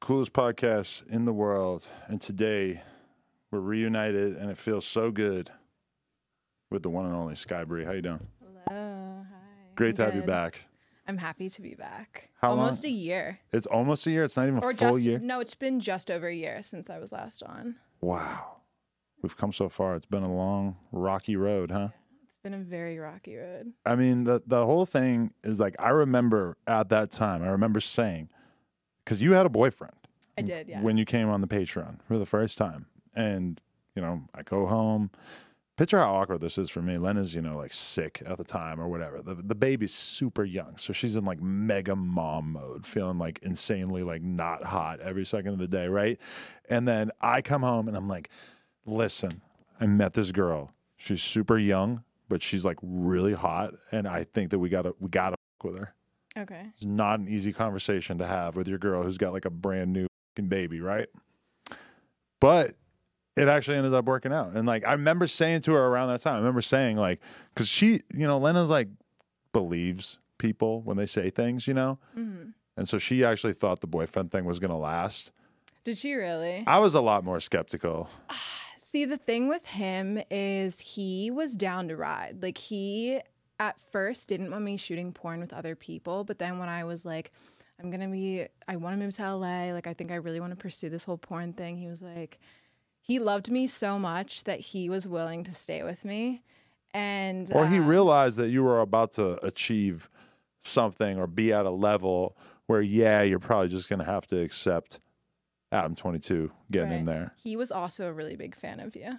coolest podcast in the world. And today we're reunited and it feels so good with the one and only Sky Bri. How you doing? Hello. Hi. Great I'm to have you back. I'm happy to be back. How Almost long? a year. It's almost a year. It's not even a Or full just year. no, it's been just over a year since I was last on. Wow. We've come so far. It's been a long, rocky road, huh? It's been a very rocky road. I mean, the the whole thing is like I remember at that time. I remember saying, because you had a boyfriend I did, yeah. when you came on the Patreon for the first time, and you know, I go home. Picture how awkward this is for me. Lena's, you know, like sick at the time or whatever. The the baby's super young, so she's in like mega mom mode, feeling like insanely like not hot every second of the day, right? And then I come home and I'm like, listen, I met this girl. She's super young, but she's like really hot, and I think that we gotta we gotta with her. Okay. It's not an easy conversation to have with your girl who's got like a brand new baby, right? But it actually ended up working out. And like I remember saying to her around that time, I remember saying like, because she, you know, Lena's like believes people when they say things, you know, hmm and so she actually thought the boyfriend thing was gonna last. Did she really? I was a lot more skeptical. See, the thing with him is he was down to ride. Like he at first didn't want me shooting porn with other people, but then when I was like, I'm gonna be, I want to move to LA. Like I think I really want to pursue this whole porn thing. He was like, he loved me so much that he was willing to stay with me, and Or he um, realized that you were about to achieve something or be at a level where, yeah, you're probably just gonna have to accept Adam 22 getting in there. He was also a really big fan of you.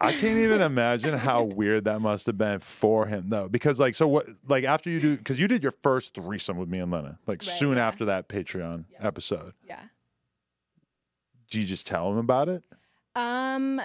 I can't even imagine how weird that must have been for him though. Because like so what like after you do because you did your first threesome with me and Lena, like Right, soon yeah. after that Patreon Yes. episode. Yeah. Do you just tell him about it? Um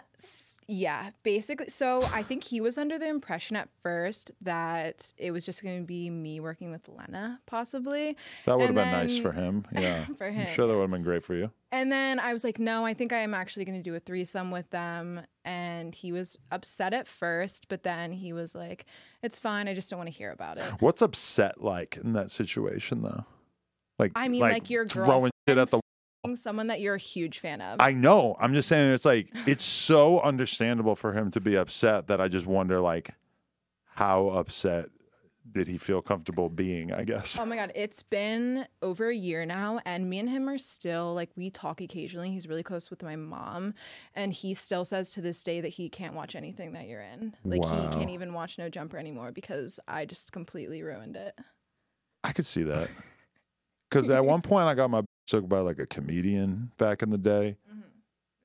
yeah, basically so I think he was under the impression at first that it was just going to be me working with Lena possibly. That would have been nice for him. Yeah. For I'm him, sure that would have been great for you. And then I was like, "No, I think I am actually going to do a threesome with them." And he was upset at first, but then he was like, "It's fine. I just don't want to hear about it." What's upset like in that situation though? Like I mean, like, your throwing shit at the Someone that you're a huge fan of. I know. I'm just saying it's like it's so understandable for him to be upset that I just wonder like how upset did he feel comfortable being, I guess. Oh my god, it's been over a year now, and me and him are still like we talk occasionally. He's really close with my mom, and he still says to this day that he can't watch anything that you're in. Like Wow. he can't even watch No Jumper anymore because I just completely ruined it. I could see that. Cuz at one point I got my took by like a comedian back in the day. Mm-hmm.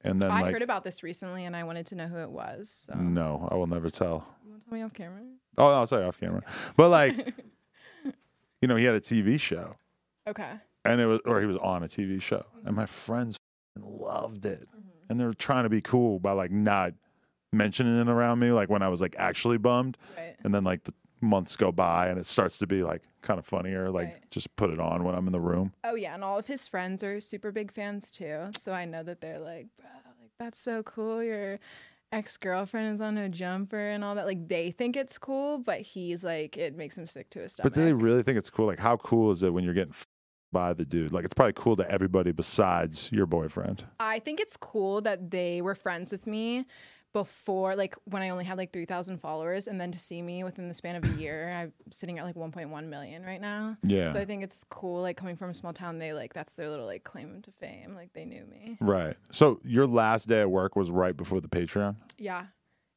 And then I like heard about this recently, and I wanted to know who it was. So no, I will never tell. you want to tell me off camera? Oh, no, I'll tell off camera. But like you know, he had a TV show Okay. and it was or he was on a TV show and my mm-hmm. friends loved it mm-hmm. and they were trying to be cool by like not mentioning it around me like when I was like actually bummed Right. and then like the months go by and it starts to be like kind of funnier like Right. just put it on when I'm in the room Oh yeah, and all of his friends are super big fans too. So I know that they're like, bro, like that's so cool. Your ex girlfriend is on a jumper and all that. Like they think it's cool, but he's like, it makes him sick to his stomach. but do they really think it's cool like how cool is it when you're getting f- by the dude like it's probably cool to everybody besides your boyfriend I think it's cool that they were friends with me before, like when I only had like 3,000 followers, and then to see me within the span of a year, I'm sitting at like 1.1 million right now. yeah So I think it's cool, like coming from a small town, they like, that's their little like claim to fame. Like they knew me. right so your last day at work was right before the Patreon Yeah.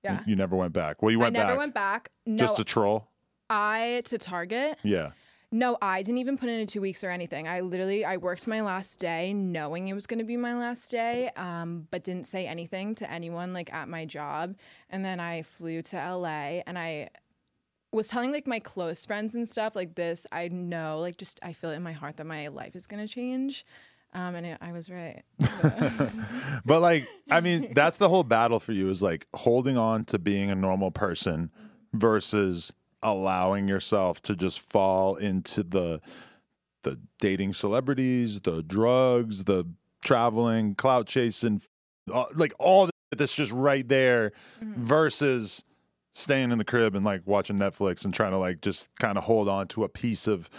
Yeah. you, never went back well you went I never back never went back. No, just to troll I to Target. yeah No, I didn't even put in a two weeks or anything. I literally I worked my last day knowing it was gonna be my last day, um, but didn't say anything to anyone like at my job. And then I flew to LA and I was telling like my close friends and stuff like this. I know like just I feel it in my heart that my life is gonna change. Um, and it, I was right. But like, I mean, that's the whole battle for you is like holding on to being a normal person versus allowing yourself to just fall into the the dating celebrities, the drugs, the traveling, clout chasing, uh, like all that's just right there versus staying in the crib and like watching Netflix and trying to like just kind of hold on to a piece of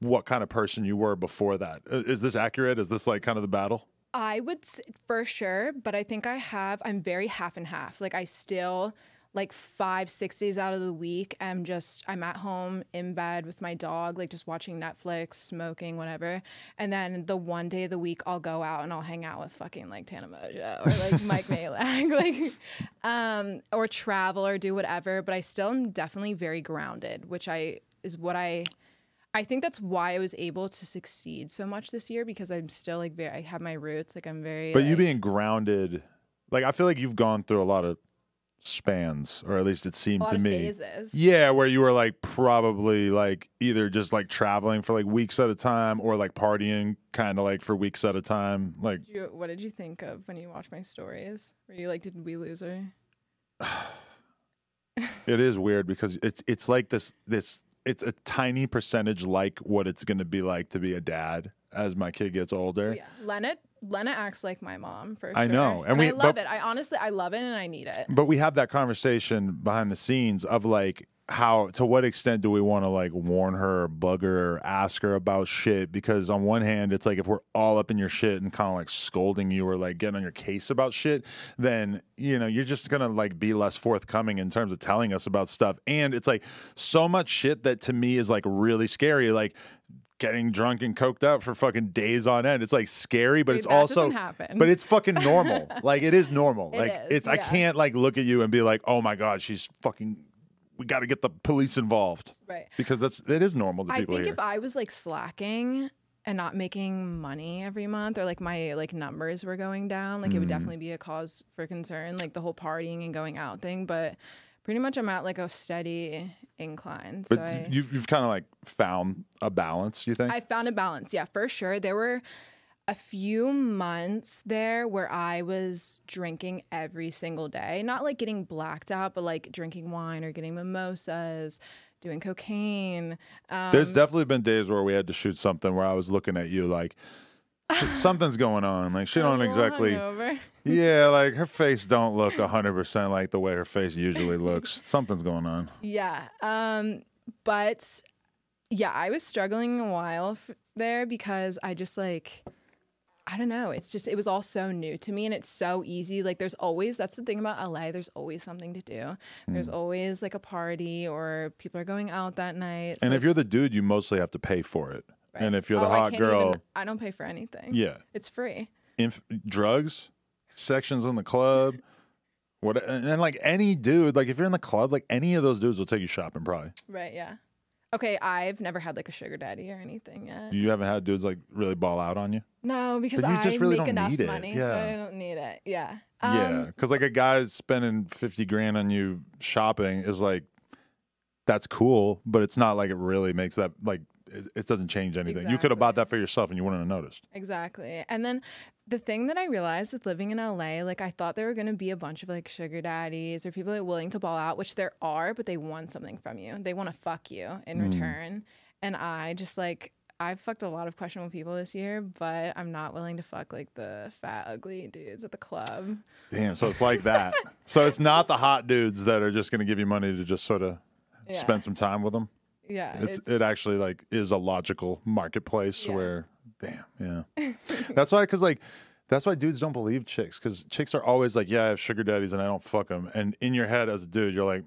what kind of person you were before that. Uh, this accurate? Is this like kind of the battle? I would for sure, but I think I have. I'm very half and half. Like I still like five, six days out of the week, I'm just I'm at home in bed with my dog, like just watching Netflix, smoking, whatever. And then the one day of the week, I'll go out and I'll hang out with fucking like Tana Mongeau or like Mike Majlak, like, um, or travel or do whatever. But I still am definitely very grounded, which I is what I. I think that's why I was able to succeed so much this year because I'm still like very I have my roots like I'm very But you being grounded, like I feel like you've gone through a lot of spans, or at least it seemed to me. phases. Yeah, where you were like probably like either just like traveling for like weeks at a time or like partying kind of like for weeks at a time. Like Did you, what did you think of when you watched my stories? Were you like, did we lose her? it is weird because it's it's like this this it's a tiny percentage like what it's going to be like to be a dad as my kid gets older. Yeah, Lena. Lena acts like my mom for sure. I know, and and, we- I love but- it. I honestly, I love it, and I need it. But we have that conversation behind the scenes of like how to what extent do we want to like warn her or bug her or ask her about shit because on one hand it's like if we're all up in your shit and kind of like scolding you or like getting on your case about shit then you know you're just gonna like be less forthcoming in terms of telling us about stuff and it's like so much shit that to me is like really scary like getting drunk and coked up for fucking days on end it's like scary but Dude, it's also but it's fucking normal like it is normal It like is, it's i can't like look at you and be like oh my god she's fucking we got to get the police involved right. because that's it is normal to I people think here if I was like slacking and not making money every month, or like my like numbers were going down, like it Mm. would definitely be a cause for concern, like the whole partying and going out thing. But pretty much, I'm at like a steady incline. So but I, you've, you've kind of like found a balance you think I found a balance. Yeah, for sure. There were a few months there where I was drinking every single day. Not like getting blacked out, but like drinking wine or getting mimosas, doing cocaine. Um, there's definitely been days where we had to shoot something where i was looking at you like something's going on like she don't exactly yeah like her face don't look 100% like the way her face usually looks something's going on Yeah. Um, but yeah, I was struggling a while f- there because I just like, I don't know. It's just, it was all so new to me and it's so easy. Like, there's always, that's the thing about LA, there's always something to do. There's always like a party or people are going out that night. and so if you're the dude you mostly have to pay for it and if you're the Oh, I hot can't girl even- I don't pay for anything. yeah It's free. inf- drugs, sections in the club, what, and, and like any dude, like if you're in the club, like any of those dudes will take you shopping. Probably Right. Yeah. Okay. I've never had like a sugar daddy or anything yet. you haven't had dudes like really ball out on you. No, because you I just really make don't enough need it. money, so Yeah. I don't need it. Yeah. yeah, Um, because like a guy spending fifty grand on you shopping is like that's cool, but it's not like it really makes that like it, it doesn't change anything. You could have bought that for yourself and you wouldn't have noticed. Exactly. And then the thing that I realized with living in LA, like I thought there were going to be a bunch of like sugar daddies or people that are willing to ball out, which there are, but they want something from you. They want to fuck you in Mm. return. And I just like, I've fucked a lot of questionable people this year, but I'm not willing to fuck like the fat, ugly dudes at the club. Damn, so it's like that. so it's not the hot dudes that are just going to give you money to just sort of Yeah. spend some time with them. Yeah. it's, it actually like is a logical marketplace Yeah. where damn yeah that's why because like that's why dudes don't believe chicks because chicks are always like yeah i have sugar daddies and i don't fuck them and in your head as a dude you're like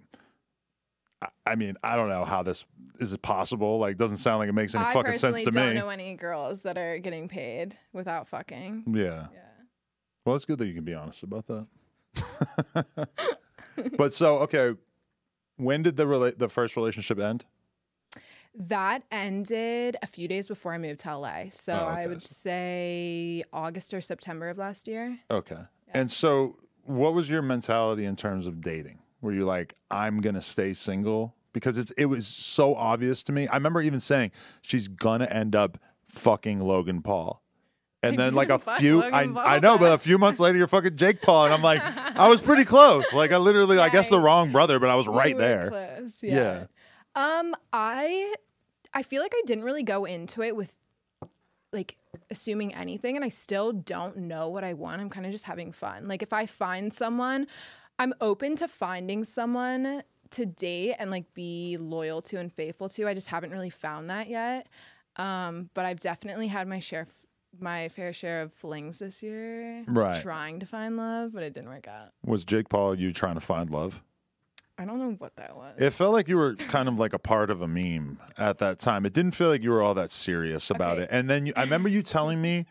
I, I mean i don't know how this is it possible like doesn't sound like it makes any I fucking sense to don't know any girls that are getting paid without fucking. yeah Yeah. well it's good that you can be honest about that but so okay when did the rela- the first relationship end That ended a few days before I moved to LA. So Oh, I would say August or September of last year. Okay. And so, what was your mentality in terms of dating? Were you like, I'm gonna stay single? Because it's it was so obvious to me. I remember even saying she's gonna end up fucking Logan Paul. And then like a few, I, I know, but a few months later, you're fucking Jake Paul, and I'm like, I was pretty close. Like I literally, I guess the wrong brother, but I was right there. close, Yeah. Um, I I feel like I didn't really go into it with like assuming anything and I still don't know what I want. I'm kind of just having fun. Like if I find someone, I'm open to finding someone to date and like be loyal to and faithful to. I just haven't really found that yet. Um, but I've definitely had my share f- my fair share of flings this year. Right. Trying to find love, but it didn't work out. Was Jake Paul you trying to find love? I don't know what that was. It felt like you were kind of like a part of a meme at that time. It didn't feel like you were all that serious about Okay. it. And then you, I remember you telling me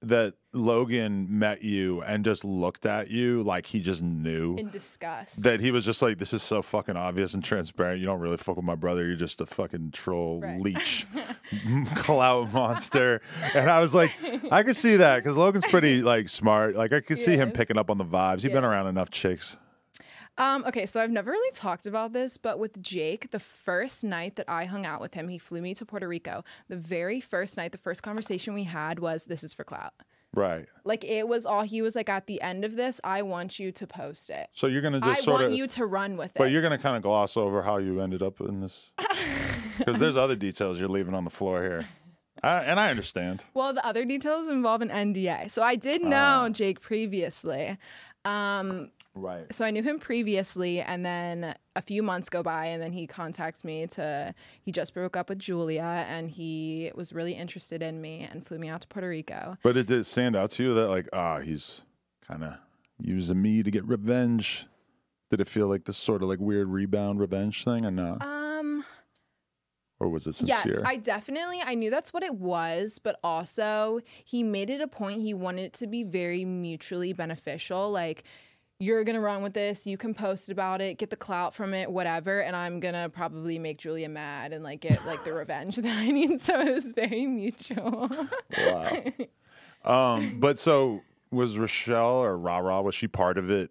that Logan met you and just looked at you like he just knew in disgust. that he was just like, this is so fucking obvious and transparent. You don't really fuck with my brother. You're just a fucking troll Right. leech, clout monster. And I was like, I could see that because Logan's pretty like smart. Like I could see him picking up on the vibes. He's been around enough chicks. Um, okay, so I've never really talked about this, but with Jake, the first night that I hung out with him, he flew me to Puerto Rico. The very first night, the first conversation we had was, This is for clout. Right. Like, it was all, he was like, At the end of this, I want you to post it. So you're gonna I just sort want of you to run with it. But you're going to kind of gloss over how you ended up in this. Because there's other details you're leaving on the floor here. I, and I understand. Well, the other details involve an NDA. So I did know Jake previously. Um, Right. so I knew him previously, and then a few months go by, and then he contacts me to. He just broke up with Julia, and he was really interested in me, and flew me out to Puerto Rico. But it did stand out to you that, like, ah, he's kind of using me to get revenge. Did it feel like this sort of like weird rebound revenge thing or not? Um, or was it sincere? yes. I definitely I knew that's what it was, but also he made it a point. He wanted it to be very mutually beneficial, like. You're gonna run with this. You can post about it, get the clout from it, whatever. And I'm gonna probably make Julia mad and like get like the revenge that I need. So it was very mutual. wow. um, but so was Rochelle or Ra Ra, was she part of it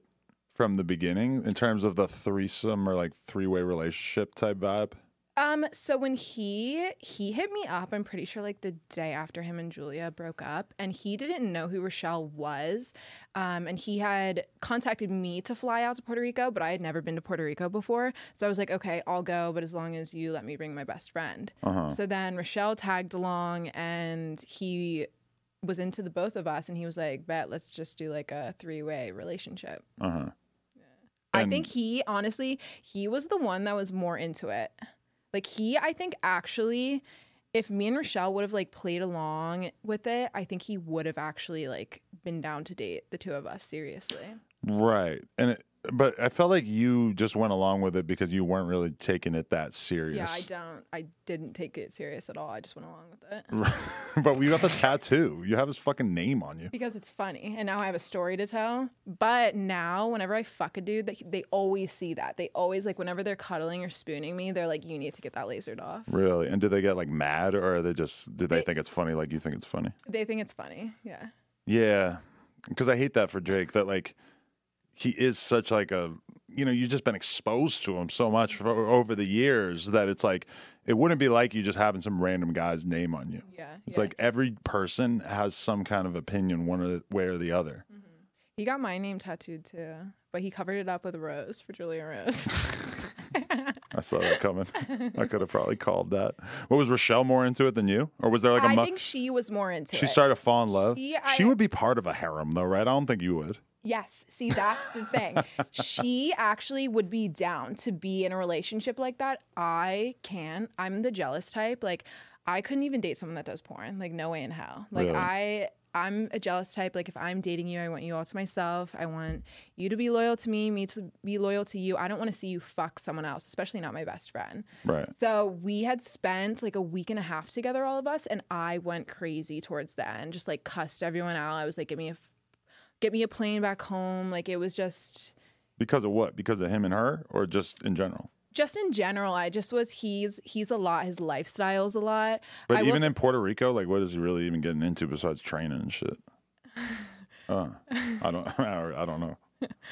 from the beginning in terms of the threesome or like three way relationship type vibe? Um, so when he he hit me up, I'm pretty sure like the day after him and Julia broke up, and he didn't know who Rochelle was. Um, and he had contacted me to fly out to Puerto Rico, but I had never been to Puerto Rico before. So I was like, okay, I'll go, but as long as you let me bring my best friend. Uh-huh. So then Rochelle tagged along and he was into the both of us and he was like, bet let's just do like a three way relationship. Uh huh. I think he honestly, he was the one that was more into it. Like he, I think actually, if me and Rochelle would have like played along with it, I think he would have actually like been down to date the two of us seriously. Right. And it, but I felt like you just went along with it because you weren't really taking it that serious. Yeah, I don't. I didn't take it serious at all. I just went along with it but you got the tattoo. You have his fucking name on you. because it's funny, and now I have a story to tell. But now, whenever I fuck a dude, they, they always see that. They always like whenever they're cuddling or spooning me, they're like, "You need to get that lasered off." Really? And do they get like mad or are they just do they, They- think it's funny like you think it's funny? They think it's funny. Yeah. Yeah. Cuz I hate that for Jake that like he is such like a you know, you've just been exposed to him so much for, over the years that it's like it wouldn't be like you just having some random guy's name on you. Yeah. It's yeah. like every person has some kind of opinion one or the, way or the other. Mm-hmm. He got my name tattooed too, but he covered it up with a rose for Julia Rose. I saw that coming. I could have probably called that. What was Rochelle more into it than you, or was there like a I mu- think she was more into it? she it. started to fall in love? She- she I- would be part of a harem though, right? I don't think you would. Yes, see, that's the thing. she actually would be down to be in a relationship like that. I can. I'm the jealous type. Like, I couldn't even date someone that does porn. Like, no way in hell. Like, Really? I. I'm a jealous type. Like, if I'm dating you, I want you all to myself. I want you to be loyal to me, me to be loyal to you. I don't want to see you fuck someone else, especially not my best friend. Right. So we had spent like a week and a half together, all of us, and I went crazy towards the end, just like cussed everyone out. I was like, "Give me a, f- get me a plane back home." Like it was just, Because of what? Because of him and her, or just in general? just in general. I just was he's he's a lot. His lifestyle's a lot. But I even s- in Puerto Rico, like, what is he really even getting into besides training and shit? Uh, I don't. I don't know.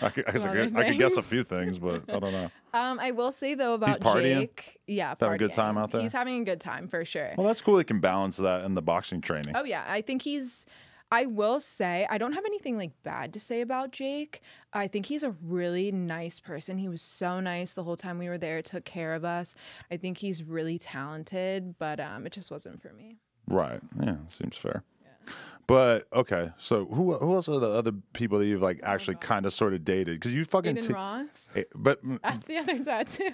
I could, I, guess I, could, I could guess a few things, but I don't know. um, I will say though about he's partying? Jake. Yeah, having a good time out there? He's having a good time for sure. Well, that's cool. He can balance that in the boxing training. Oh yeah, I think he's I will say I don't have anything like bad to say about Jake. I think he's a really nice person. He was so nice the whole time we were there, took care of us. I think he's really talented, but um, it just wasn't for me. Right. Yeah, seems fair. But okay, so who who else are the other people that you've like actually kind of sort of dated? Because you fucking Adin t- Ross. eh, but mm, That's the other tattoo.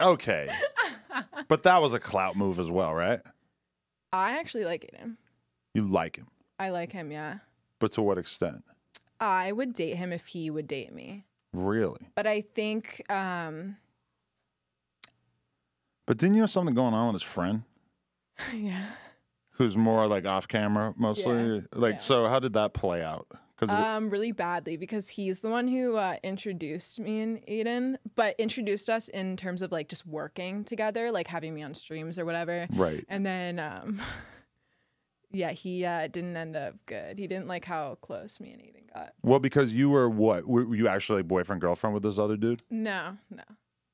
okay, but that was a clout move as well, right? I actually like Adin. You like him, I like him, yeah. but to what extent? I would date him if he would date me. Really? But I think um But didn't you have something going on with his friend, yeah. who's more like off camera mostly? Yeah, Like, yeah. so how did that play out? Because Um, really badly because he's the one who uh, introduced me and Adin, but introduced us in terms of like just working together, like having me on streams or whatever. right, And then, um, yeah, he uh, didn't end up good. He didn't like how close me and Adin got. well, because you were what? Were you actually like boyfriend girlfriend with this other dude? No, no.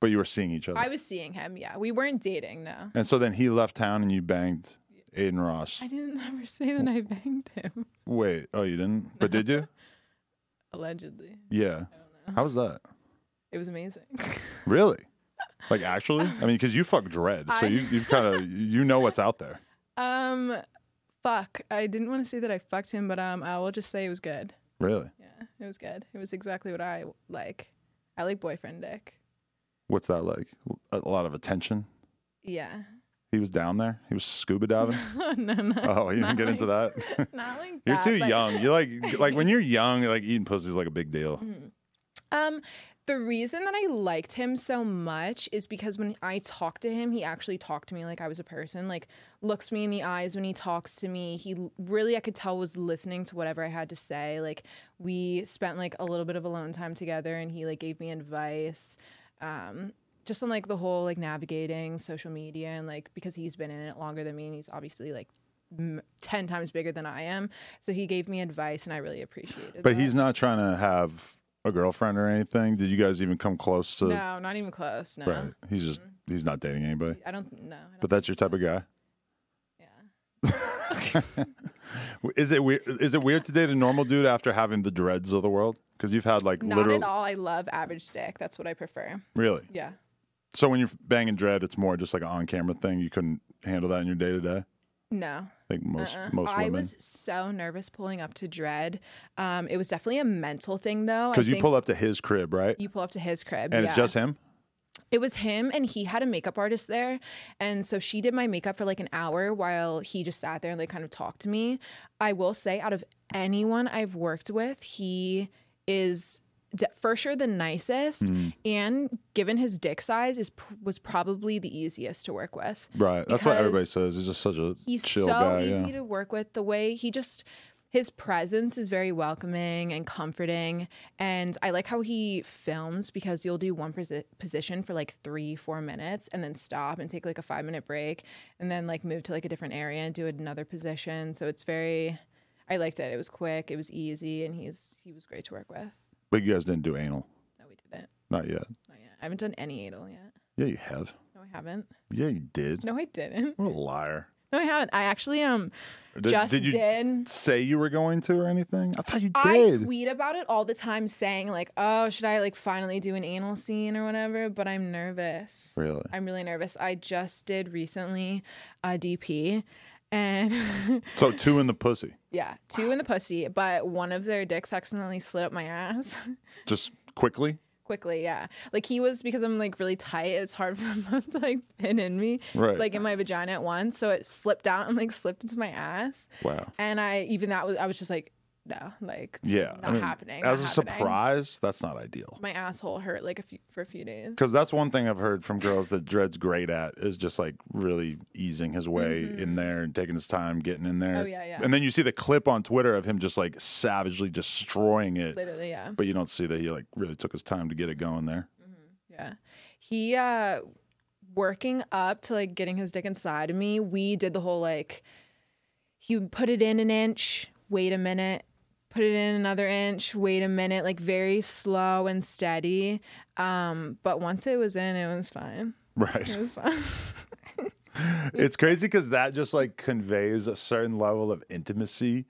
But you were seeing each other, I was seeing him. Yeah, we weren't dating. No, and so then he left town and you banged Adin Ross. I didn't ever say that I banged him. Wait, oh, you didn't? But did you? Allegedly, Yeah. How was that? it was amazing. Really? Like actually? I mean, because you fuck Dredd, so I- you you've kind of you know what's out there. um, fuck. I didn't want to say that I fucked him, but um, I will just say it was good. Really? Yeah, it was good. It was exactly what I like. I like boyfriend dick. What's that like? A lot of attention. Yeah. He was down there. He was scuba diving. no, no. Oh, you didn't get into that. Not like You're that, too but- young. You're like like when you're young, like eating pussy is like a big deal. Um, the reason that I liked him so much is because when I talked to him, he actually talked to me like I was a person. Like looks me in the eyes when he talks to me. He really, I could tell, was listening to whatever I had to say. Like we spent like a little bit of alone time together, and he like gave me advice. Um, just on like the whole like navigating social media and like because he's been in it longer than me and he's obviously like m- 10 times bigger than I am. So he gave me advice and I really appreciated it. But that. he's not trying to have a girlfriend or anything. Did you guys even come close to? No, not even close. No. Right. He's just he's not dating anybody. I don't know. But that's your type of guy. yeah. Is it weird? Is it weird to date a normal dude after having the dreads of the world? Because you've had like Not literal. at all. I love average dick. That's what I prefer. Really? Yeah. So when you're banging Dredd, it's more just like an on-camera thing. You couldn't handle that in your day to day. No. I think most Uh-uh. most I was so nervous pulling up to Dredd. Um, it was definitely a mental thing though. Because you pull up to his crib, right? you pull up to his crib. and yeah. it's just him. It was him, and he had a makeup artist there. And so she did my makeup for like an hour while he just sat there and like kind of talked to me. I will say, out of anyone I've worked with, he is for sure the nicest. Mm. And given his dick size, is was probably the easiest to work with. Right. That's what everybody says. He's just such a He's so guy. easy yeah. to work with. The way he just his presence is very welcoming and comforting. And I like how he films because you'll do one posi- position for like three, four minutes and then stop and take like a five minute break and then like move to like a different area and do another position. So it's very, I liked it. It was quick, it was easy, and he's he was great to work with. But you guys didn't do anal. No, we didn't. Not yet. Not yet. I haven't done any anal yet. Yeah, you have. No, I haven't. Yeah, you did. No, I didn't. What a liar. No, I haven't. I actually um Did, just did you did. say you were going to or anything? I thought you did. I tweet about it all the time saying like, "Oh, should I like finally do an anal scene or whatever?" But I'm nervous. really? I'm really nervous. I just did recently a DP and So two in the pussy. yeah, two in the pussy, but one of their dicks accidentally slid up my ass Just quickly. quickly, yeah. Like he was because I'm like really tight, it's hard for them to like fit in me. Right. Like in my vagina at once. So it slipped out and like slipped into my ass. Wow. And I even that was I was just like, no, like Yeah. not happening. As not a happening. surprise, that's not ideal. my asshole hurt like a few for a few days. Because that's one thing I've heard from girls that Dredd's great at is just like really easing his way in there and taking his time getting in there. Mm-hmm. Oh, yeah, yeah. And then you see the clip on Twitter of him just like savagely destroying it, Literally, yeah. but you don't see that he like really took his time to get it going there. Yeah. He uh working up to like getting his dick inside of me, we did the whole like he would put it in an inch, wait a minute, put it in another inch, wait a minute, like very slow and steady. Um, but once it was in, it was fine. Right. It was fine. it's crazy because that just like conveys a certain level of intimacy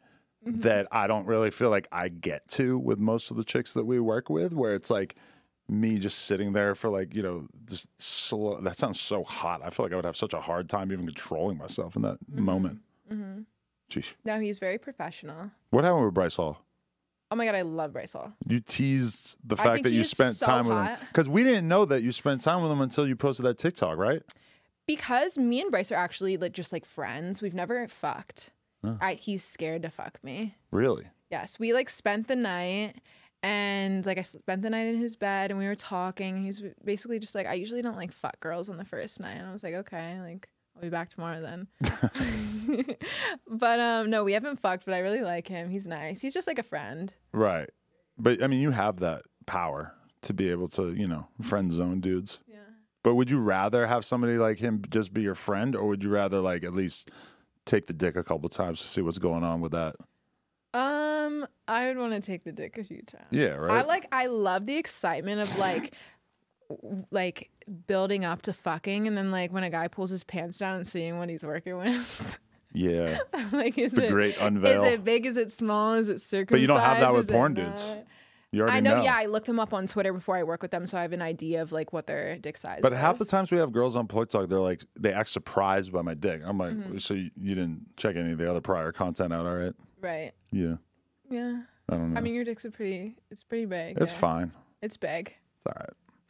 mm-hmm. that I don't really feel like I get to with most of the chicks that we work with, where it's like me just sitting there for like, you know, just slow. That sounds so hot. I feel like I would have such a hard time even controlling myself in that mm-hmm. moment. Mm-hmm. Jeez. No, he's very professional. What happened with Bryce Hall? Oh my god, I love Bryce Hall. You teased the I fact think that you he's spent so time with him because we didn't know that you spent time with him until you posted that TikTok, right? Because me and Bryce are actually like just like friends. We've never fucked. I, he's scared to fuck me. Really? Yes, we like spent the night and like I spent the night in his bed and we were talking. He was basically just like, I usually don't like fuck girls on the first night. And I was like, okay, like I'll be back tomorrow then. but um no, we haven't fucked, but I really like him. He's nice. He's just like a friend. Right. But I mean, you have that power to be able to, you know, friend zone dudes. Yeah. But would you rather have somebody like him just be your friend, or would you rather like at least take the dick a couple times to see what's going on with that? Um, I would want to take the dick a few times. Yeah, right. I like I love the excitement of like like building up to fucking and then like when a guy pulls his pants down and seeing what he's working with. Yeah. like is The it great unveil. Is it big? Is it small? Is it circumcised? But you don't have that with Is porn dudes. You already I know, yeah, I look them up on Twitter before I work with them, so I have an idea of like what their dick size But is. half the times we have girls on Plug Talk, they're like, they act surprised by my dick. I'm like, Mm-hmm. so you, you didn't check any of the other prior content out, all right? Right. Yeah. Yeah. I don't know. I mean your dick's a pretty it's pretty big. it's yeah. fine. It's big. It's all right.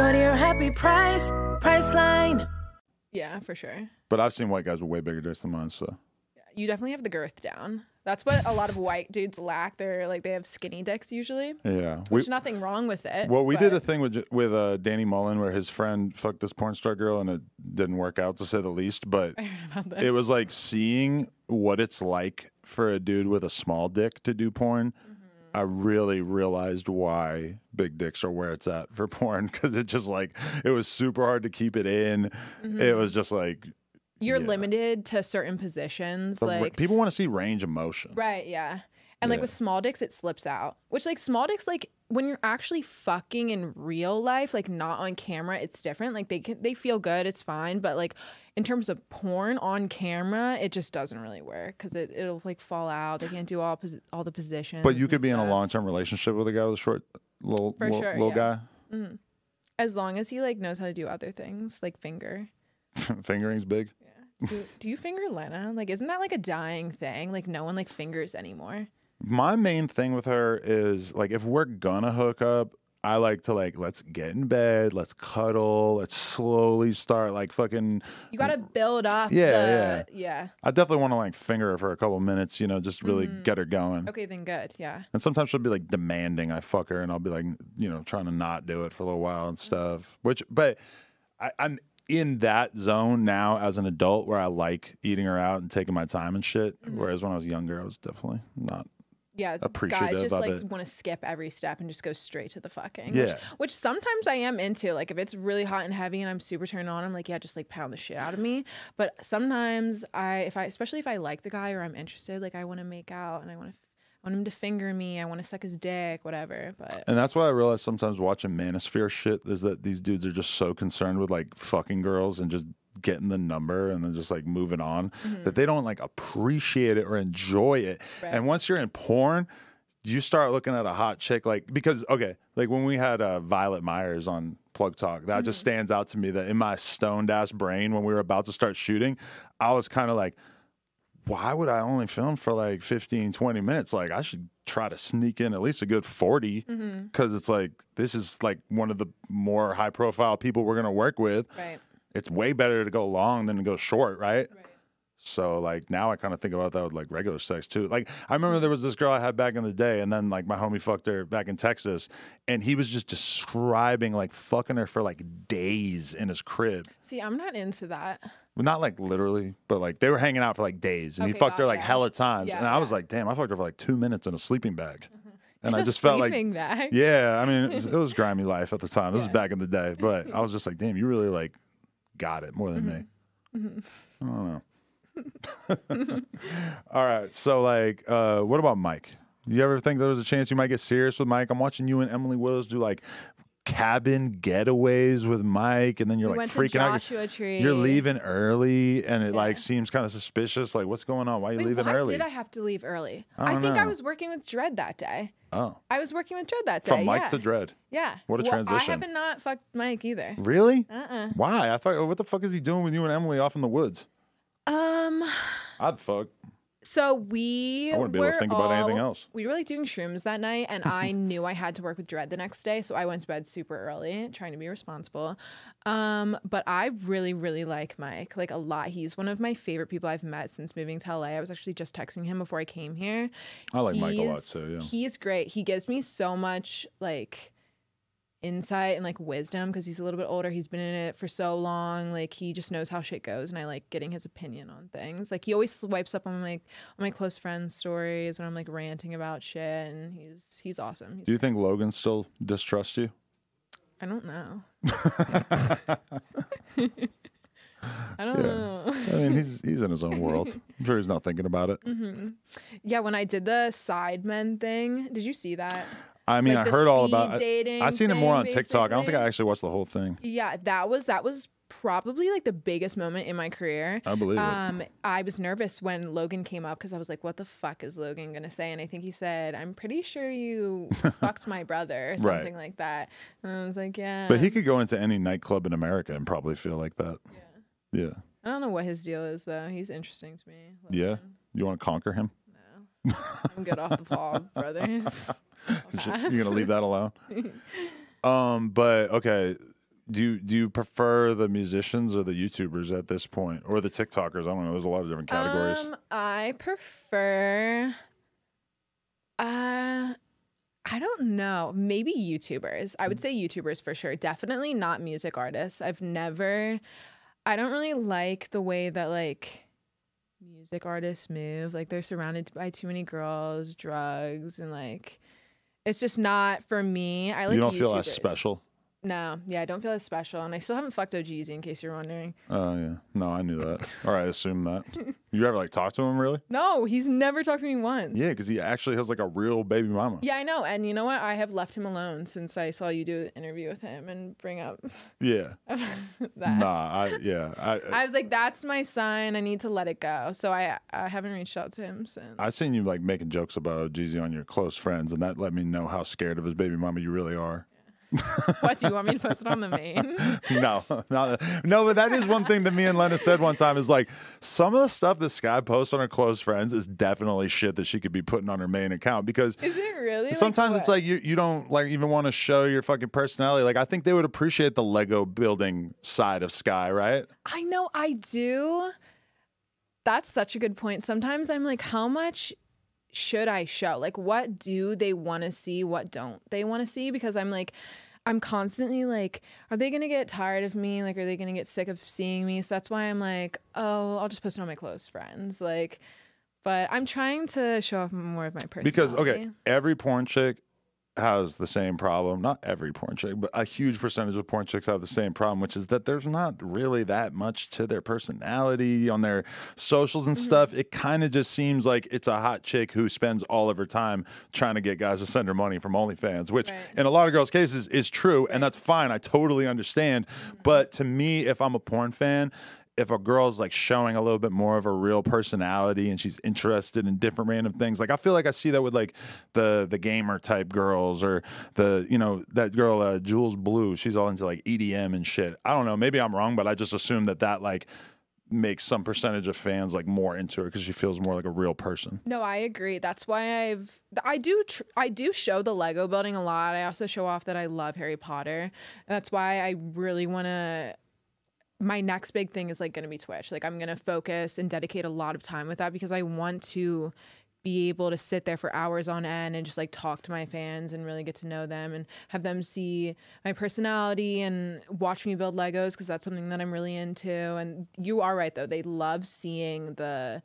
Go to your happy price, Priceline. Yeah, for sure. But I've seen white guys with way bigger dicks than mine, so. You definitely have the girth down. That's what a lot of white dudes lack. They're like they have skinny dicks usually. Yeah. We, Which nothing wrong with it. well, we did a thing with with uh, Danny Mullen where his friend fucked this porn star girl and it didn't work out to say the least. But it was like seeing what it's like for a dude with a small dick to do porn. I really realized why big dicks are where it's at for porn because it just like it was super hard to keep it in. It mm-hmm. was just like You're yeah. limited to certain positions. ra- like people want to see range of motion. Right, yeah. And like with small dicks, it slips out. Which like small dicks, like when you're actually fucking in real life, like not on camera, it's different. Like they can they feel good, it's fine. But like in terms of porn on camera, it just doesn't really work because it it'll like fall out. They can't do all all the positions. But you could be in a long term relationship with a guy with a short little For little, sure, little yeah. guy. Mm-hmm. as long as he like knows how to do other things, like finger. Fingering's big. Yeah. Do, do you finger Lena? Like, isn't that like a dying thing? Like, no one like fingers anymore. My main thing with her is like if we're gonna hook up, I like to like let's get in bed, let's cuddle, let's slowly start like fucking. You gotta build up. Yeah, the, yeah. I definitely want to like finger her for a couple minutes, you know, just really get her going. Mm-hmm. Okay, then good. Yeah. And sometimes she'll be like demanding I fuck her, and I'll be like, you know, trying to not do it for a little while and stuff. Which, but I, I'm in that zone now as an adult where I like eating her out and taking my time and shit. Mm-hmm. Whereas when I was younger, I was definitely not. Yeah, appreciative guys just of like it. want to skip every step and just go straight to the fucking. Yeah. Which, which sometimes I am into. Like if it's really hot and heavy and I'm super turned on, I'm like, yeah, just like pound the shit out of me. But sometimes I, if I, especially if I like the guy or I'm interested, like I want to make out and I want to, I want him to finger me. I want to suck his dick, whatever. But And that's why I realize sometimes watching Manosphere shit is that these dudes are just so concerned with like fucking girls and just getting the number and then just like moving on mm-hmm. that they don't like appreciate it or enjoy it. Right. And once you're in porn, you start looking at a hot chick like because okay, like when we had uh, Violet Myers on Plug Talk, that just mm-hmm. stands out to me that in my stoned ass brain when we were about to start shooting, I was kind of like why would I only film for like 15, 20 minutes? Like, I should try to sneak in at least a good 40 mm-hmm. because it's like, this is like one of the more high profile people we're going to work with. right. It's way better to go long than to go short, right? Right. So like now I kind of think about that with like regular sex too. Like I remember mm-hmm. there was this girl I had back in the day, and then like my homie fucked her back in Texas, and he was just describing like fucking her for like days in his crib. See, I'm not into that. Well, not like literally, but like they were hanging out for like days, and he Okay, fucked her like gotcha. hella times, Yeah, and I was like, damn, I fucked her for like two minutes in a sleeping bag, mm-hmm. and I just felt like, bag. yeah, I mean, it was, it was grimy life at the time. This is Yeah. back in the day, but I was just like, damn, you really like got it more than me. Mm-hmm. I don't know. All right, so like, uh, what about Mike? You ever think there was a chance you might get serious with Mike? I'm watching you and Emily Willis do like cabin getaways with Mike, and then you're we like freaking out. You're leaving early, and it like seems kind of suspicious. Like, what's going on? Why are you Wait, leaving why early? did I have to leave early? I don't think I was working with Dredd that day. oh, I was working with Dredd that day. from Mike yeah. to Dredd. Yeah. What a well, transition. I haven't not fucked Mike either. Really? Uh-uh. Why? I thought, what the fuck is he doing with you and Emily off in the woods? Um. I'd fuck. So we I wouldn't be able to were think about anything all- else. We were like doing shrooms that night, and I knew I had to work with Dredd the next day, so I went to bed super early, trying to be responsible. Um, but I really, really like Mike, like a lot. He's one of my favorite people I've met since moving to LA. I was actually just texting him before I came here. I like Mike a lot too. Yeah. He's great. He gives me so much like insight and like wisdom because he's a little bit older. He's been in it for so long. Like he just knows how shit goes, and I like getting his opinion on things. Like he always swipes up on my on my close friends' stories when I'm like ranting about shit, and he's he's awesome. He's, Do you think Logan still distrusts you? I don't know. I don't know. I mean, he's he's in his own world. I'm sure he's not thinking about it. Mm-hmm. Yeah, when I did the sidemen thing, did you see that? I mean, Like I heard all about. I, dating I seen it more on thing, TikTok. I don't think I actually watched the whole thing. Yeah, that was that was probably like the biggest moment in my career. I believe it. Um, I was nervous when Logan came up because I was like, "What the fuck is Logan gonna say?" And I think he said, "I'm pretty sure you fucked my brother" or Right. something like that. And I was like, "Yeah." But he could go into any nightclub in America and probably feel like that. Yeah. Yeah. I don't know what his deal is though. He's interesting to me. Yeah. You want to conquer him? No. I'm good off the Paul brothers. You're gonna leave that alone. um, but okay. Do you do you prefer the musicians or the YouTubers at this point, or the TikTokers? I don't know. There's a lot of different categories. Um, I prefer. Uh, I don't know. Maybe YouTubers. I would say YouTubers for sure. Definitely not music artists. I've never. I don't really like the way that like music artists move. Like they're surrounded by too many girls, drugs, and like it's just not for me. I like. you don't feel as special. No, yeah, I don't feel as special, and I still haven't fucked OGZ in case you're wondering. Oh yeah. No, I knew that. or I assumed that. You ever like talked to him really? No, he's never talked to me once. Yeah, because he actually has like a real baby mama. Yeah, I know. And you know what? I have left him alone since I saw you do an interview with him and bring up Yeah. that. Nah. I yeah. I I was like, that's my sign. I need to let it go. So I I haven't reached out to him since. I've seen you like making jokes about Jeezy on your close friends, and that let me know how scared of his baby mama you really are. what do you want me to post it on the main? no, not, no, but that is one thing that me and Lena said one time is like some of the stuff that Sky posts on her close friends is definitely shit that she could be putting on her main account because Is it really? sometimes it's like you, you don't like even want to show your fucking personality. Like I think they would appreciate the Lego building side of Sky, right? I know I do. That's such a good point. Sometimes I'm like, how much should I show? Like, what do they want to see? What don't they want to see? Because I'm like, I'm constantly like, are they going to get tired of me? Like, are they going to get sick of seeing me? So that's why I'm like, oh, I'll just post it on my close friends. Like, but I'm trying to show off more of my personality. Because okay, every porn chick has the same problem. Not every porn chick, but a huge percentage of porn chicks have the same problem, which is that there's not really that much to their personality on their socials and mm-hmm. stuff. It kind of just seems like it's a hot chick who spends all of her time trying to get guys to send her money from OnlyFans, which Right. in a lot of girls' cases is true, and that's fine. I totally understand. Mm-hmm. But to me, if I'm a porn fan, if a girl's like showing a little bit more of a real personality and she's interested in different random things like i feel like i see that with like the the gamer type girls or the you know that girl uh, jules blue she's all into like edm and shit i don't know maybe i'm wrong but i just assume that that like makes some percentage of fans like more into her because she feels more like a real person No, I agree. That's why I've I do tr- I do show the Lego building a lot. I also show off that I love Harry Potter. That's why I really want to my next big thing is like going to be Twitch. Like I'm going to focus and dedicate a lot of time with that because I want to be able to sit there for hours on end and just like talk to my fans and really get to know them and have them see my personality and watch me build Legos because that's something that I'm really into. And you are right though; they love seeing the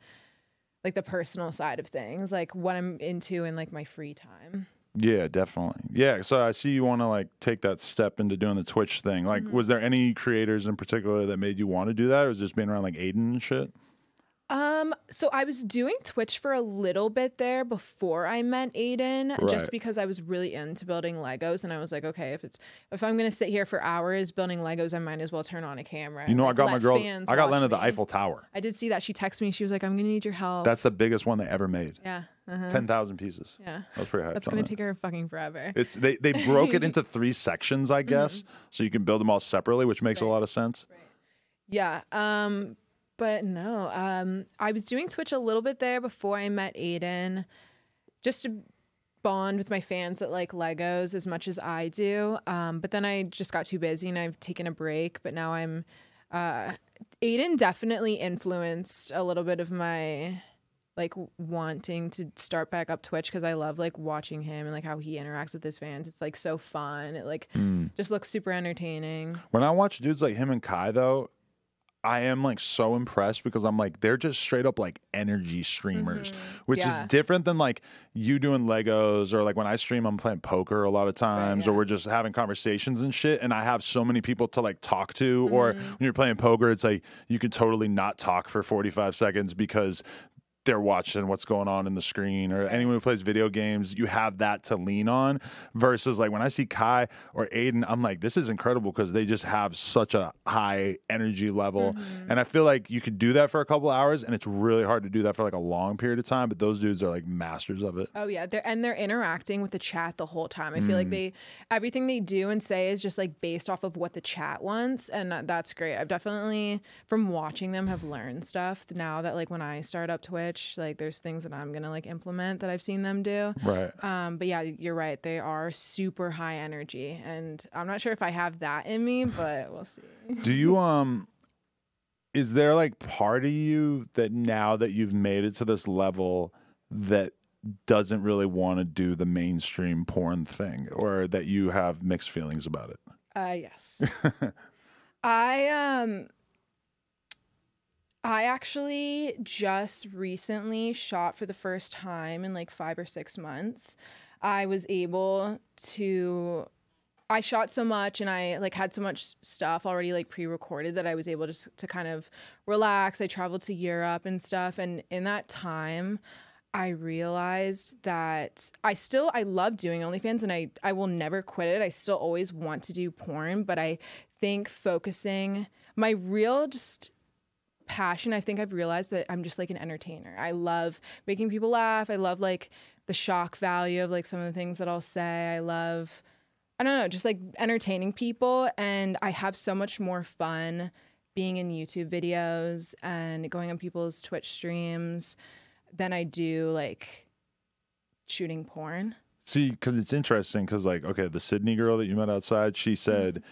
like the personal side of things, like what I'm into in like my free time. Yeah, definitely. Yeah, so I see you want to like take that step into doing the Twitch thing. Like, was there any creators in particular that made you want to do that, or was it just being around like Adin and shit? Um, so I was doing Twitch for a little bit there before I met Adin, Right. just because I was really into building Legos, and I was like, okay, if it's if I'm gonna sit here for hours building Legos, I might as well turn on a camera. You know, I got my girl. I got Lena the. Eiffel Tower. I did see that. She texted me. She was like, I'm gonna need your help. That's the biggest one they ever made. yeah, uh-huh. Ten thousand pieces. yeah. I was pretty hyped. That's gonna that. take her fucking forever. It's they they broke it into three sections, I guess, so you can build them all separately, which makes a Mm-hmm. Lot of sense. Yeah. Um, but no. Um, I was doing Twitch a little bit there before I met Adin, just to bond with my fans that like Legos as much as I do. Um, but then I just got too busy and I've taken a break. But now I'm. Uh, Adin definitely influenced a little bit of my like wanting to start back up Twitch because I love like watching him and like how he interacts with his fans. It's like so fun. It like just looks super entertaining. When I watch dudes like him and Kai, though, I am like so impressed because I'm like they're just straight up like energy streamers, which is Mm-hmm. Yeah. different than like you doing Legos or like when I stream, I'm playing poker a lot of times, or yeah. we're just having conversations and shit. And I have so many people to like talk to, or Mm-hmm. when you're playing poker, it's like you can totally not talk for 45 seconds because they're watching what's going on in the screen or anyone who plays video games you have that to lean on versus like when i see kai or adin i'm like this is incredible because they just have such a high energy level Mm-hmm. and i feel like you could do that for a couple hours and it's really hard to do that for like a long period of time but those dudes are like masters of it Oh yeah, they're and they're interacting with the chat the whole time. I feel Mm. like they everything they do and say is just like based off of what the chat wants, and that's great. I've definitely from watching them have learned stuff now that like when I start up Twitch, like there's things that I'm gonna like implement that I've seen them do. right Um, but yeah, you're right. They are super high energy, and I'm not sure if I have that in me, but we'll see. do you um is there like part of you that now that you've made it to this level that doesn't really want to do the mainstream porn thing or that you have mixed feelings about it Uh yes. I um I actually just recently shot for the first time in like 5 or 6 months. I was able to I shot so much and I like had so much stuff already like pre-recorded that I was able just to kind of relax. I traveled to Europe and stuff and in that time I realized that I still I love doing OnlyFans and I I will never quit it. I still always want to do porn, but I think focusing my real just passion i think i've realized that i'm just like an entertainer. I love making people laugh. I love like the shock value of like some of the things that i'll say. I love i don't know just like entertaining people. And i have so much more fun being in youtube videos and going on people's twitch streams than i do like shooting porn. See, because it's interesting. Because like, okay, the Sydney girl that you met outside, she mm-hmm. said,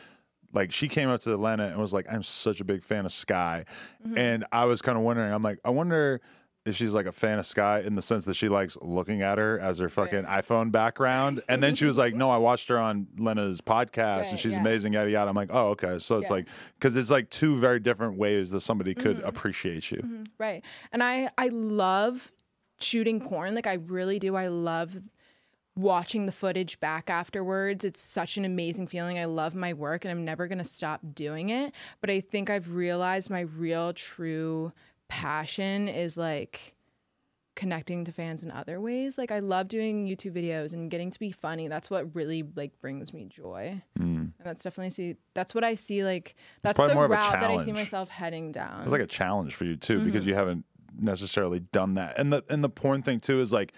like, she came up to Atlanta and was like, "I'm such a big fan of Sky," mm-hmm. and I was kind of wondering. I'm like, I wonder if she's like a fan of Sky in the sense that she likes looking at her as her fucking iPhone background. And then she was like, "No, I watched her on Lena's podcast, and she's yeah. amazing." Yada yada. I'm like, "Oh, okay." So it's Yeah. like because it's like two very different ways that somebody could mm-hmm. appreciate you. Mm-hmm. Right. And I I love shooting porn. Like I really do. I love watching the footage back afterwards. It's such an amazing feeling. I love my work and I'm never going to stop doing it. But I think I've realized my real true passion is like connecting to fans in other ways. Like I love doing YouTube videos and getting to be funny. That's what really like brings me joy. And that's definitely see that's what I see like that's probably the more of a route that I see myself heading down. It's like a challenge for you too Mm-hmm. because you haven't necessarily done that. And the and the porn thing too is like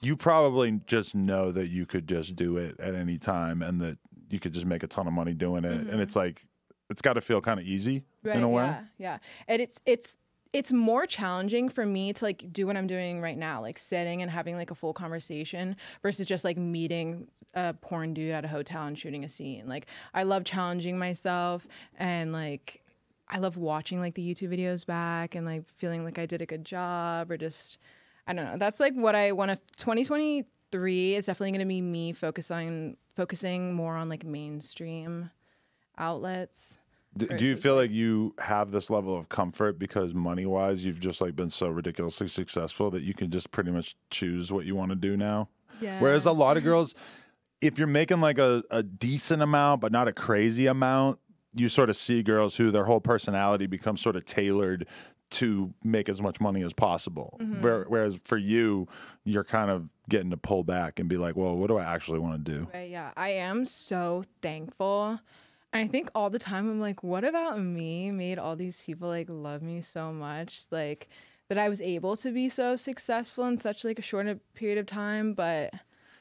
you probably just know that you could just do it at any time and that you could just make a ton of money doing it. And mm-hmm. it's like it's got to feel kind of easy in a way. Yeah, yeah. And it's it's it's more challenging for me to like do what I'm doing right now, like sitting and having like a full conversation versus just like meeting a porn dude at a hotel and shooting a scene. Like I love challenging myself and like I love watching like the YouTube videos back and like feeling like I did a good job or just I don't know. That's like what I want to 2023 is definitely going to be me focusing focusing more on like mainstream outlets. D- do you feel like you have this level of comfort because money wise you've just like been so ridiculously successful that you can just pretty much choose what you want to do now? Yeah. Whereas a lot of girls, if you're making like a, a decent amount but not a crazy amount, you sort of see girls who their whole personality becomes sort of tailored to make as much money as possible. Mm-hmm. Whereas for you, you're kind of getting to pull back and be like, well, what do I actually want to do? Right, yeah, I am so thankful. And I think all the time I'm like, what about me made all these people like love me so much? Like that I was able to be so successful in such like a short period of time. But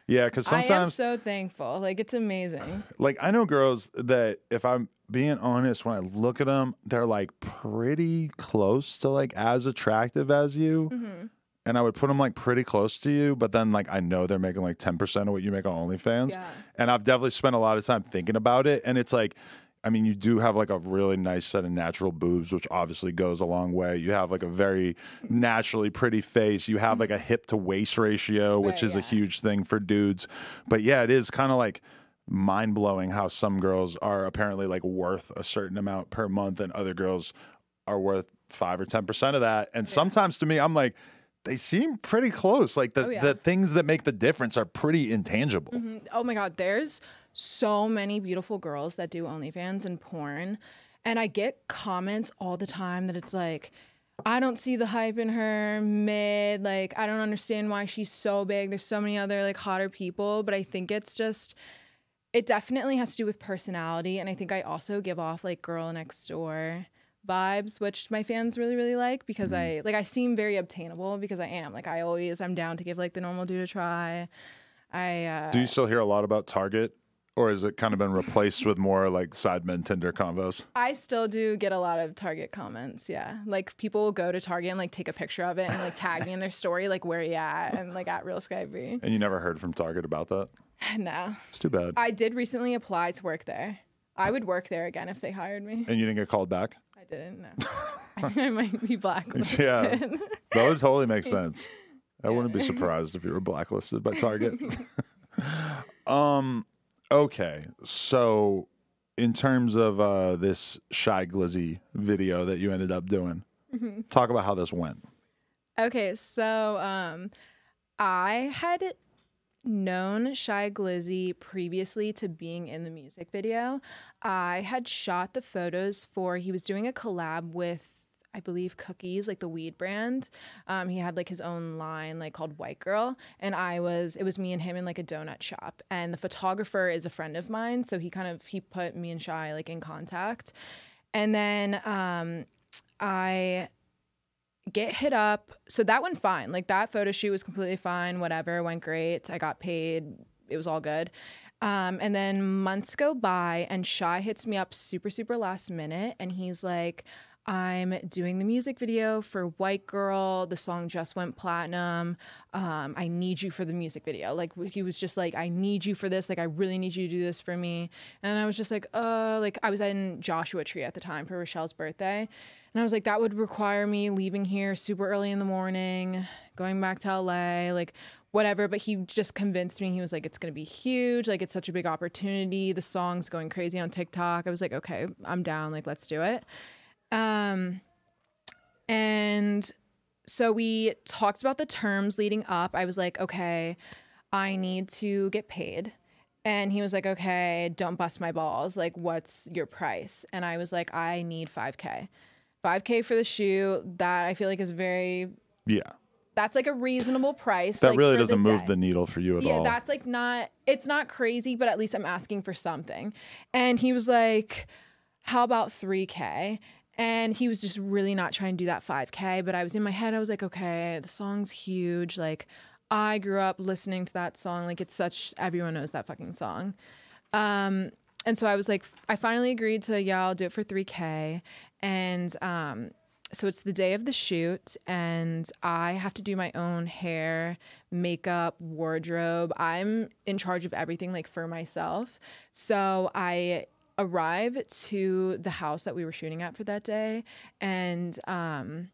Yeah, because sometimes I am so thankful. Like it's amazing. like I know girls that if I'm being honest, when I look at them, they're like pretty close to like as attractive as you. Mm-hmm. And I would put them like pretty close to you, but then like I know they're making like 10% of what you make on OnlyFans. Yeah. And I've definitely spent a lot of time thinking about it. And it's like, I mean, you do have like a really nice set of natural boobs, which obviously goes a long way. You have like a very naturally pretty face. You have like a hip to waist ratio, which Right, is a huge thing for dudes. But yeah, it is kind of like mind blowing how some girls are apparently like worth a certain amount per month and other girls are worth five or 10% of that. And sometimes to me, I'm like, they seem pretty close. Like the, Oh, yeah. the things that make the difference are pretty intangible. Mm-hmm. Oh my God, there's so many beautiful girls that do OnlyFans and porn. And I get comments all the time that it's like, I don't see the hype in her mid. Like, I don't understand why she's so big. There's so many other like hotter people. But I think it's just, it definitely has to do with personality. And I think I also give off like girl next door vibes which my fans really really like because i like i seem very obtainable because i am like i always i'm down to give like the normal dude a try i uh Do you still hear a lot about Target? Or has it kind of been replaced with more like Sidemen Tinder combos? I still do get a lot of Target comments. Yeah. Like people will go to Target and like take a picture of it and like tag me in their story, like where you at and like at Real Sky Bri. And you never heard from Target about that? No. It's too bad. I did recently apply to work there. I would work there again if they hired me. and you didn't get called back? I didn't know. I think I might be blacklisted. Yeah. That would totally make sense. I wouldn't be surprised if you were blacklisted by Target. um, okay. So, in terms of uh, this Shy Glizzy video that you ended up doing, Mm-hmm. talk about how this went. Okay, so um, I had known Shy Glizzy previously to being in the music video. I had shot the photos for he was doing a collab with I believe Cookies, like the weed brand. Um, he had like his own line, like called White Girl, and I was it was me and him in like a donut shop. And the photographer is a friend of mine, so he kind of he put me and Shy like in contact. And then um, I get hit up. So that went fine. Like that photo shoot was completely fine. Whatever, went great. I got paid. It was all good. Um, and then months go by, and Shy hits me up super, super last minute, and he's like, I'm doing the music video for White Girl. The song just went platinum. Um, I need you for the music video. Like he was just like, I need you for this. Like I really need you to do this for me. And I was just like, uh, like I was in Joshua Tree at the time for Rochelle's birthday. And I was like, that would require me leaving here super early in the morning, going back to LA, like whatever. But he just convinced me. He was like, it's going to be huge. Like, it's such a big opportunity. The song's going crazy on TikTok. I was like, okay, I'm down. Like, let's do it. Um, and so we talked about the terms leading up. I was like, okay, I need to get paid. And he was like, okay, don't bust my balls. Like, what's your price? And I was like, I need 5K. 5K for the shoot. That I feel like is very, Yeah. that's like a reasonable price. That like, really doesn't move day. the needle for you at Yeah, all. that's like not it's not crazy, but at least I'm asking for something. And he was like, How about 3K? And he was just really not trying to do that 5K. But I was in my head, I was like, okay, the song's huge. Like I grew up listening to that song. Like it's such everyone knows that fucking song. Um and so I was like, I finally agreed to, yeah, I'll do it for 3K. And um, so it's the day of the shoot, and I have to do my own hair, makeup, wardrobe. I'm in charge of everything, like for myself. So I arrive to the house that we were shooting at for that day, and um,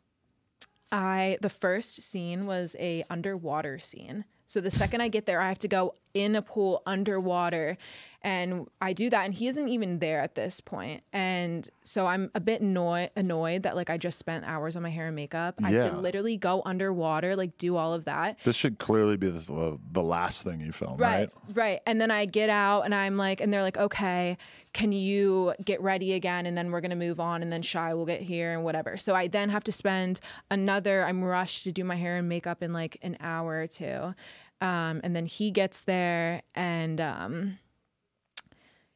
I the first scene was a underwater scene. So the second I get there, I have to go in a pool underwater, and I do that, and he isn't even there at this point, and so I'm a bit annoyed annoyed that like I just spent hours on my hair and makeup. I have Yeah. to literally go underwater, like do all of that. This should clearly be the, the last thing you film, right? Right, right. And then I get out and I'm like, and they're like, okay, can you get ready again? And then we're gonna move on, and then Shy will get here and whatever. So I then have to spend another. I'm rushed to do my hair and makeup in like an hour or two, um, and then he gets there and. Um,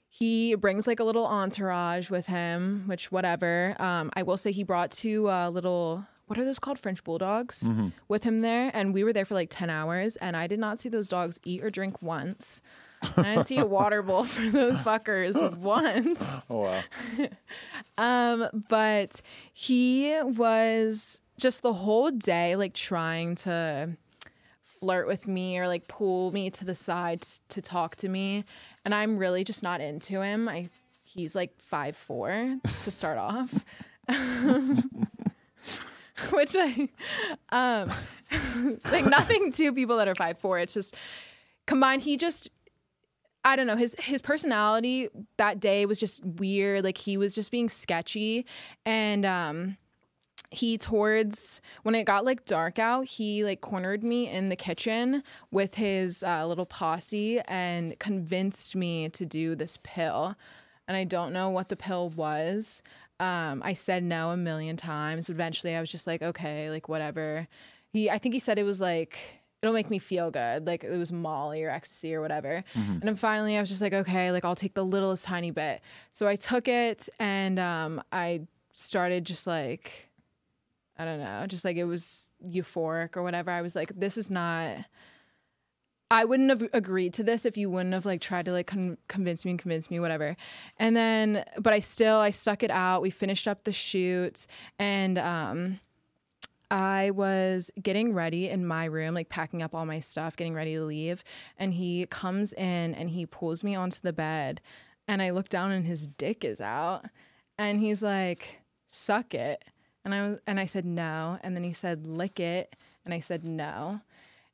he brings like a little entourage with him, which whatever. Um, I will say he brought two uh, little what are those called French bulldogs with him there, and we were there for like ten hours, and I did not see those dogs eat or drink once. I didn't see a water bowl for those fuckers once. Oh wow. Um, but he was just the whole day like trying to flirt with me or like pull me to the side to talk to me, and I'm really just not into him. I he's like five four to start off. Which I um like nothing to people that are five four. It's just combined he just I don't know his his personality that day was just weird. Like he was just being sketchy, and um, he towards when it got like dark out, he like cornered me in the kitchen with his uh, little posse and convinced me to do this pill. And I don't know what the pill was. Um, I said no a million times. Eventually, I was just like, okay, like whatever. He, I think he said it was like it'll make me feel good. Like it was Molly or ecstasy or whatever. And then finally I was just like, okay, like I'll take the littlest tiny bit. So I took it and um, I started just like, I don't know, just like it was euphoric or whatever. I was like, this is not. I wouldn't have agreed to this if you wouldn't have like tried to like con- convince me and convince me whatever. And then but I still I stuck it out. We finished up the shoot and um I was getting ready in my room, like packing up all my stuff, getting ready to leave. And he comes in and he pulls me onto the bed. And I look down and his dick is out. And he's like, suck it. And I was and I said no. And then he said, lick it. And I said no.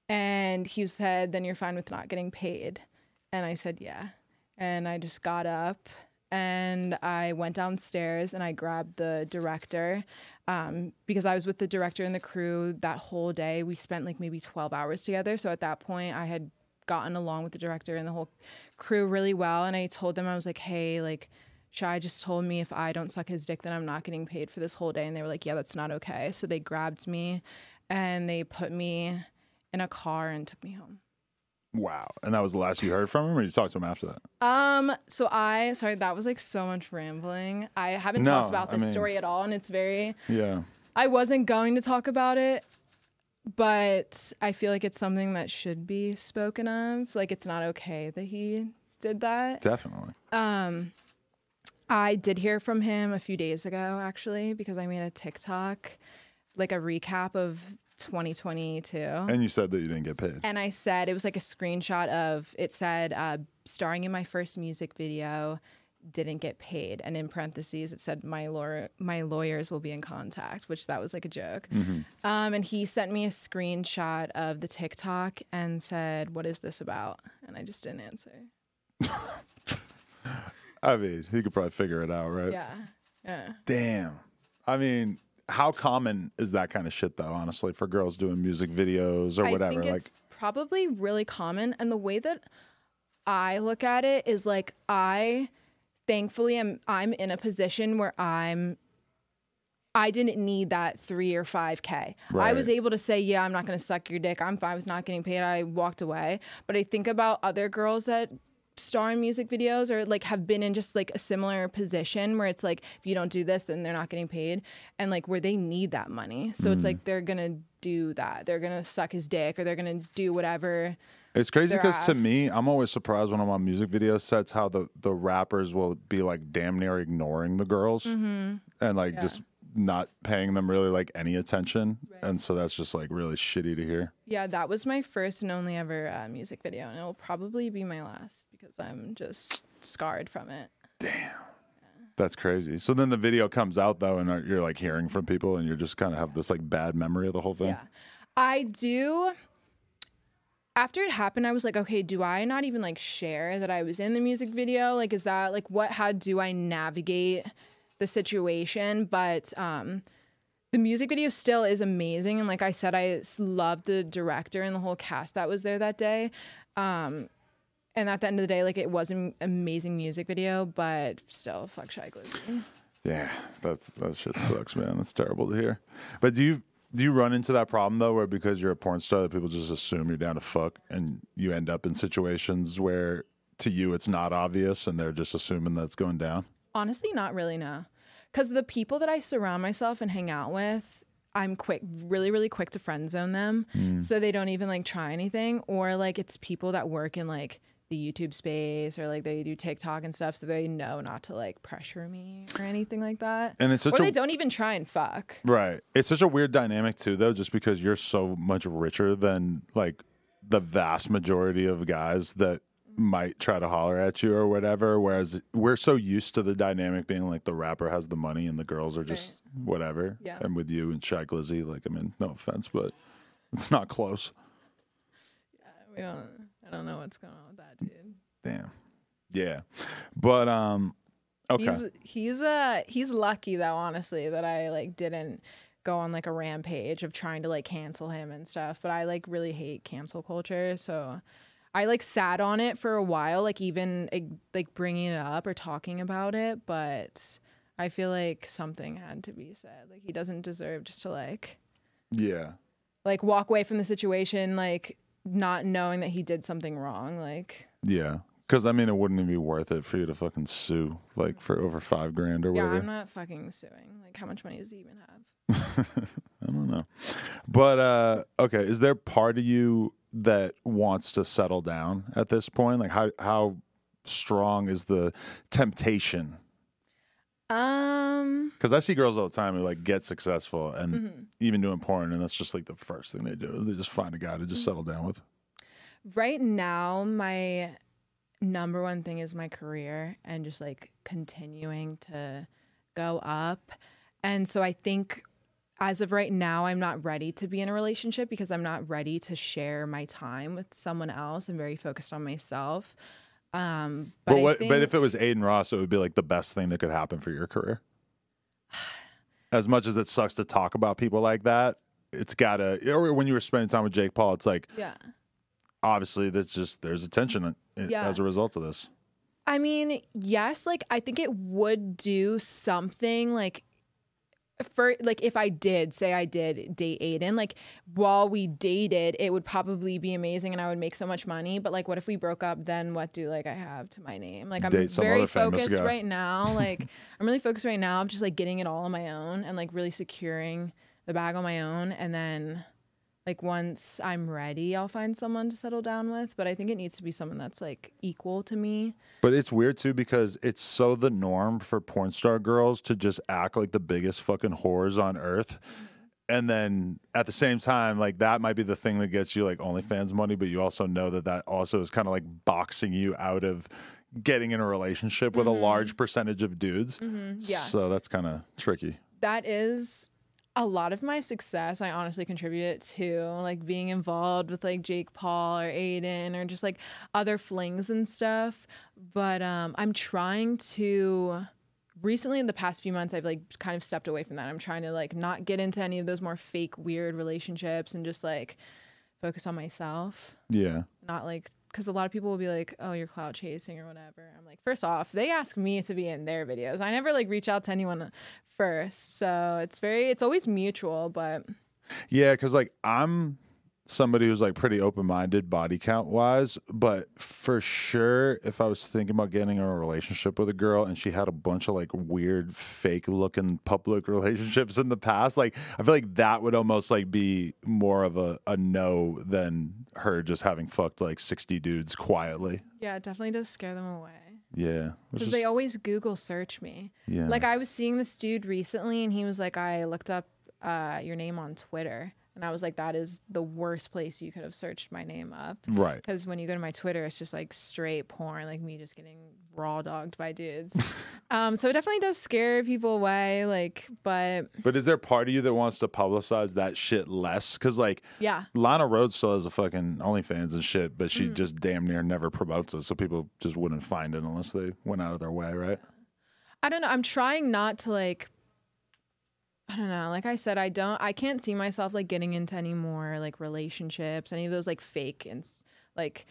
And he said, then you're fine with not getting paid. And I said, yeah. And I just got up and I went downstairs and I grabbed the director um, because I was with the director and the crew that whole day. We spent like maybe 12 hours together. So at that point, I had gotten along with the director and the whole crew really well. And I told them, I was like, hey, like, Shy just told me if I don't suck his dick, then I'm not getting paid for this whole day. And they were like, yeah, that's not okay. So they grabbed me and they put me in a car and took me home. Wow. And that was the last you heard from him, or you talked to him after that? Um, so I sorry, that was like so much rambling. I haven't No, talked about I this mean- story at all, and it's very Yeah. I wasn't going to talk about it, but I feel like it's something that should be spoken of. Like it's not okay that he did that. Definitely. Um I did hear from him a few days ago actually because I made a TikTok like a recap of 2022. And you said that you didn't get paid. And I said it was like a screenshot of it said uh, starring in my first music video, didn't get paid, and in parentheses it said my lawyer my lawyers will be in contact, which that was like a joke. Um, and he sent me a screenshot of the TikTok and said, "What is this about?" And I just didn't answer. I mean, he could probably figure it out, right? Yeah, yeah. Damn. I mean, how common is that kind of shit, though, honestly, for girls doing music videos or whatever? I think like, probably really common. And the way that I look at it is like I thankfully am I'm in a position where I'm I didn't need that three or five K. I was able to say, yeah, I'm not gonna suck your dick. I'm fine with not getting paid. I walked away. But I think about other girls that star in music videos or like have been in just like a similar position where it's like if you don't do this then they're not getting paid. And like where they need that money. So it's like they're gonna do that. They're gonna suck his dick or they're gonna do whatever It's crazy because to me, I'm always surprised when I'm on music video sets how the, the rappers will be like damn near ignoring the girls Mm-hmm. and like just not paying them really like any attention. And so that's just like really shitty to hear. yeah that was my first and only ever uh, music video and it'll probably be my last because i'm just scarred from it Damn. That's crazy. So then the video comes out though, and you're like hearing from people, and you're just kind of have this like bad memory of the whole thing. Yeah. I do. After it happened, I was like, okay, do I not even like share that I was in the music video? Like, is that like what, how do I navigate the situation? But, um, the music video still is amazing. And like I said, I loved the director and the whole cast that was there that day. Um, and at the end of the day, like it was an amazing music video, but still, fuck Shy Glizzy. Yeah, that's that shit sucks, man. That's terrible to hear. But do you do you run into that problem though, where because you're a porn star, that people just assume you're down to fuck, and you end up in situations where to you it's not obvious, and they're just assuming that's going down? Honestly, not really, no. Because the people that I surround myself and hang out with, I'm quick, really, really quick to friend zone them. Mm. So they don't even like try anything. Or like it's people that work in like the YouTube space or like they do TikTok and stuff. So they know not to like pressure me or anything like that. And it's such or a they don't even try and fuck. Right. It's such a weird dynamic too, though, just because you're so much richer than like the vast majority of guys that might try to holler at you or whatever. Whereas we're so used to the dynamic being like the rapper has the money and the girls are just whatever. Yeah. And with you and Shy Glizzy, like I mean, no offense, but it's not close. Yeah, we don't, I don't know what's going on with that dude. Damn. Yeah. But um okay. He's he's uh he's lucky though, honestly, that I like didn't go on like a rampage of trying to like cancel him and stuff. But I like really hate cancel culture, so I like sat on it for a while, like even like, bringing it up or talking about it. But I feel like something had to be said. Like he doesn't deserve just to like yeah. like walk away from the situation like not knowing that he did something wrong. Like Yeah. Because I mean, it wouldn't even be worth it for you to fucking sue like for over five grand or yeah, whatever. Yeah, I'm not fucking suing. Like how much money does he even have? I don't know. But uh okay, is there part of you that wants to settle down at this point? Like how how strong is the temptation? Um Because I see girls all the time who like get successful and Mm-hmm. even doing porn, and that's just like the first thing they do. is They just find a guy to Mm-hmm. just settle down with. right now my number one thing is my career and just like continuing to go up and so i think as of right now i'm not ready to be in a relationship because i'm not ready to share my time with someone else i'm very focused on myself um but, But, what? think, But if it was Adin Ross, it would be like the best thing that could happen for your career. As much as it sucks to talk about people like that, it's gotta. Or when you were spending time with Jake Paul, it's like yeah obviously that's just there's attention Yeah. as a result of this. I mean, yes, like I think it would do something like for like if I did say I did date Adin, like while we dated, it would probably be amazing and I would make so much money. But like what if we broke up, then what do like I have to my name? Like I'm Date very focused guy. right now. Like I'm really focused right now of just like getting it all on my own and like really securing the bag on my own and then like once I'm ready, I'll find someone to settle down with. But I think it needs to be someone that's like equal to me. But it's weird too because it's so the norm for porn star girls to just act like the biggest fucking whores on earth. And then at the same time, like that might be the thing that gets you like OnlyFans money, but you also know that that also is kind of like boxing you out of getting in a relationship with a mm-hmm. large percentage of dudes. Mm-hmm. Yeah. So that's kind of tricky. that is a lot of my success i honestly contribute it to like being involved with like jake paul or adin or just like other flings and stuff. But um i'm trying to recently in the past few months i've like kind of stepped away from that. I'm trying to like not get into any of those more fake weird relationships and just like focus on myself. Yeah. not like because a lot of people will be like, "Oh, you're clout chasing or whatever." I'm like, first off, they ask me to be in their videos. I never like reach out to anyone first, so it's very, it's always mutual. But Yeah, because like I'm somebody who's like pretty open minded body count wise, but for sure, if I was thinking about getting in a relationship with a girl and she had a bunch of like weird, fake looking public relationships in the past, like I feel like that would almost like be more of a, a no than her just having fucked like 60 dudes quietly. yeah, it definitely does scare them away Yeah. because is- they always Google search me. yeah. Like I was seeing this dude recently, and he was like, "I looked up uh, your name on Twitter." And I was like, that is the worst place you could have searched my name up. Right. Because when you go to my Twitter, it's just like straight porn, like me just getting raw dogged by dudes. um, so it definitely does scare people away. Like, but But is there part of you that wants to publicize that shit less? Because like yeah, Lana Rhoades still has a fucking OnlyFans and shit, but Mm-hmm. she just damn near never promotes it, so people just wouldn't find it unless they went out of their way, right? I don't know. I'm trying not to like. I don't know. Like I said, I don't. I can't see myself like getting into any more like relationships, any of those like fake and like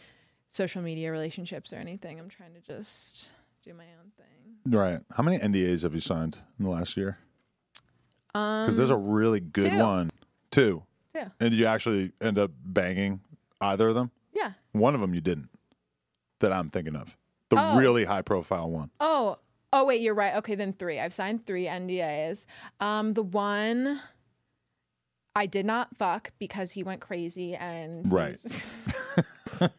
social media relationships or anything. I'm trying to just do my own thing. Right. How many NDAs have you signed in the last year? Um, Because there's a really good two. one. Two. Yeah. And did you actually end up banging either of them? yeah. One of them you didn't. That I'm thinking of. The Oh. really high profile one. Oh, oh wait, you're right. Okay, then three. I've signed three NDAs. Um, the one I did not fuck because he went crazy and Right.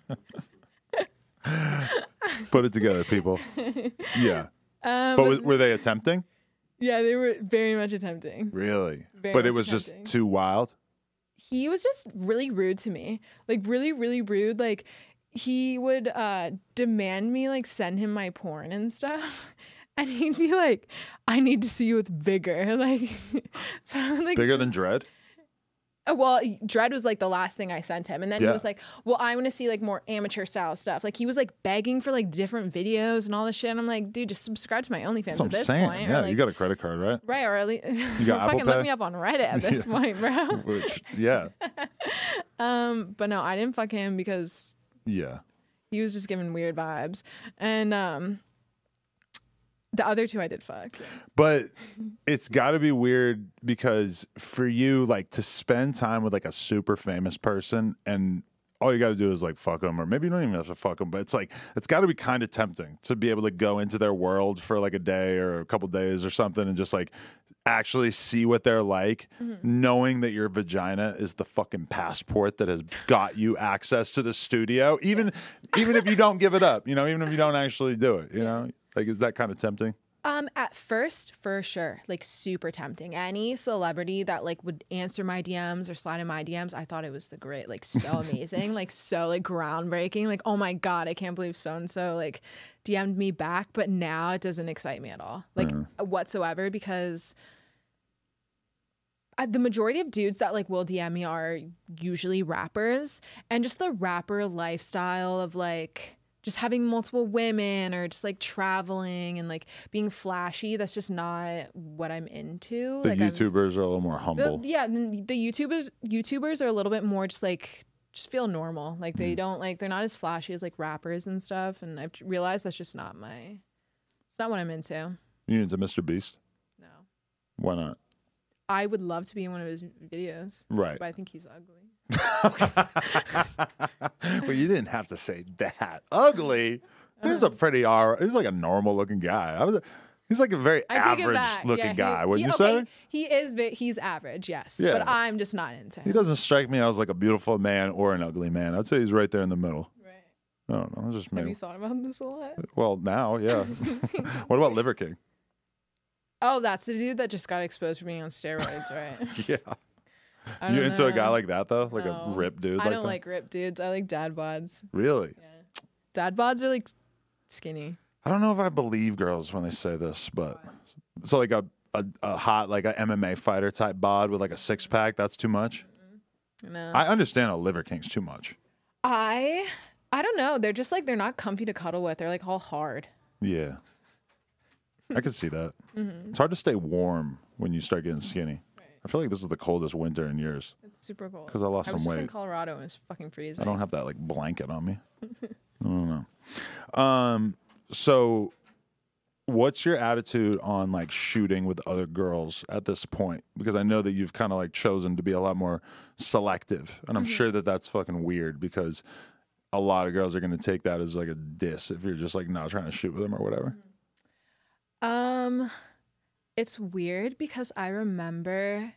Put it together, people. Yeah. um, But was, were they attempting? yeah, they were very much attempting. Really? Very but it was just too wild. He was just really rude to me, like really, really rude. Like he would uh, demand me like send him my porn and stuff. And he'd be like, "I need to see you with vigor." Like, so I'm like Bigger than Dredd? Uh, Well, Dredd was like the last thing I sent him, and then Yeah. he was like, "Well, I want to see like more amateur style stuff." Like he was like begging for like different videos and all this shit. And I'm like, dude, just subscribe to my OnlyFans That's what at I'm this saying. point. Yeah, like, you got a credit card, right? right, or at least got Apple fucking look me up on Reddit at this point, bro. Which, yeah. Um, but no, I didn't fuck him because Yeah. he was just giving weird vibes, and um, the other two I did fuck. But it's got to be weird because for you, like to spend time with like a super famous person and all you got to do is like fuck them, or maybe you don't even have to fuck them, but it's like, it's got to be kind of tempting to be able to go into their world for like a day or a couple days or something and just like actually see what they're like, mm-hmm. knowing that your vagina is the fucking passport that has got you access to the studio, even, even if you don't give it up, you know, even if you don't actually do it, you know, like, is that kind of tempting? Um, at first, for sure, like super tempting. Any celebrity that like would answer my DMs or slide in my DMs, I thought it was the great, like so amazing, like so like groundbreaking. Like, oh my god, I can't believe so and so like DM'd me back. But now it doesn't excite me at all, like whatsoever, because uh, the majority of dudes that like will DM me are usually rappers, and just the rapper lifestyle of like just having multiple women or just like traveling and like being flashy. That's just not what I'm into. The like, I'm- YouTubers are a little more the- humble. yeah, the the YouTubers YouTubers are a little bit more just like just feel normal. Like Mm. they don't like they're not as flashy as like rappers and stuff. And I've realized that's just not my. It's not what I'm into. You into Mr. Beast? No, Why not? I would love to be in one of his videos, Right. but I think he's ugly. well, you didn't have to say that. Ugly. He's a oh. pretty R. He's like a normal looking guy. I was. He's like a very I average looking Yeah, guy. he, Wouldn't you okay, say? He is. ve- He's average, yes. Yeah. But I'm just not into him. He doesn't strike me as like a beautiful man or an ugly man. I'd say he's right there in the middle. Right. I don't know. That's just Have you thought about this a lot? well, now, yeah. what about Liver King? Oh, that's the dude that just got exposed for being on steroids, right? Yeah. You don't into a guy like that though? Like No. a rip dude? I like don't that? like rip dudes. I like dad bods. Really? Yeah. Dad bods are like skinny. I don't know if I believe girls when they say this, but so like a, a, a hot like a MMA fighter type bod with like a six pack, that's too much. No. I understand a liver king's too much. I I don't know. They're just like they're not comfy to cuddle with. They're like all hard. Yeah. I can see that. Mm-hmm. It's hard to stay warm when you start getting skinny. I feel like this is the coldest winter in years. It's super cold. because I lost I was some just in. Colorado and it's fucking freezing. I don't have that like blanket on me. I don't know. Um, so what's your attitude on like shooting with other girls at this point? Because I know that you've kind of like chosen to be a lot more selective, and I'm sure that that's fucking weird because a lot of girls are going to take that as like a diss if you're just like not trying to shoot with them or whatever. Um, it's weird because I remember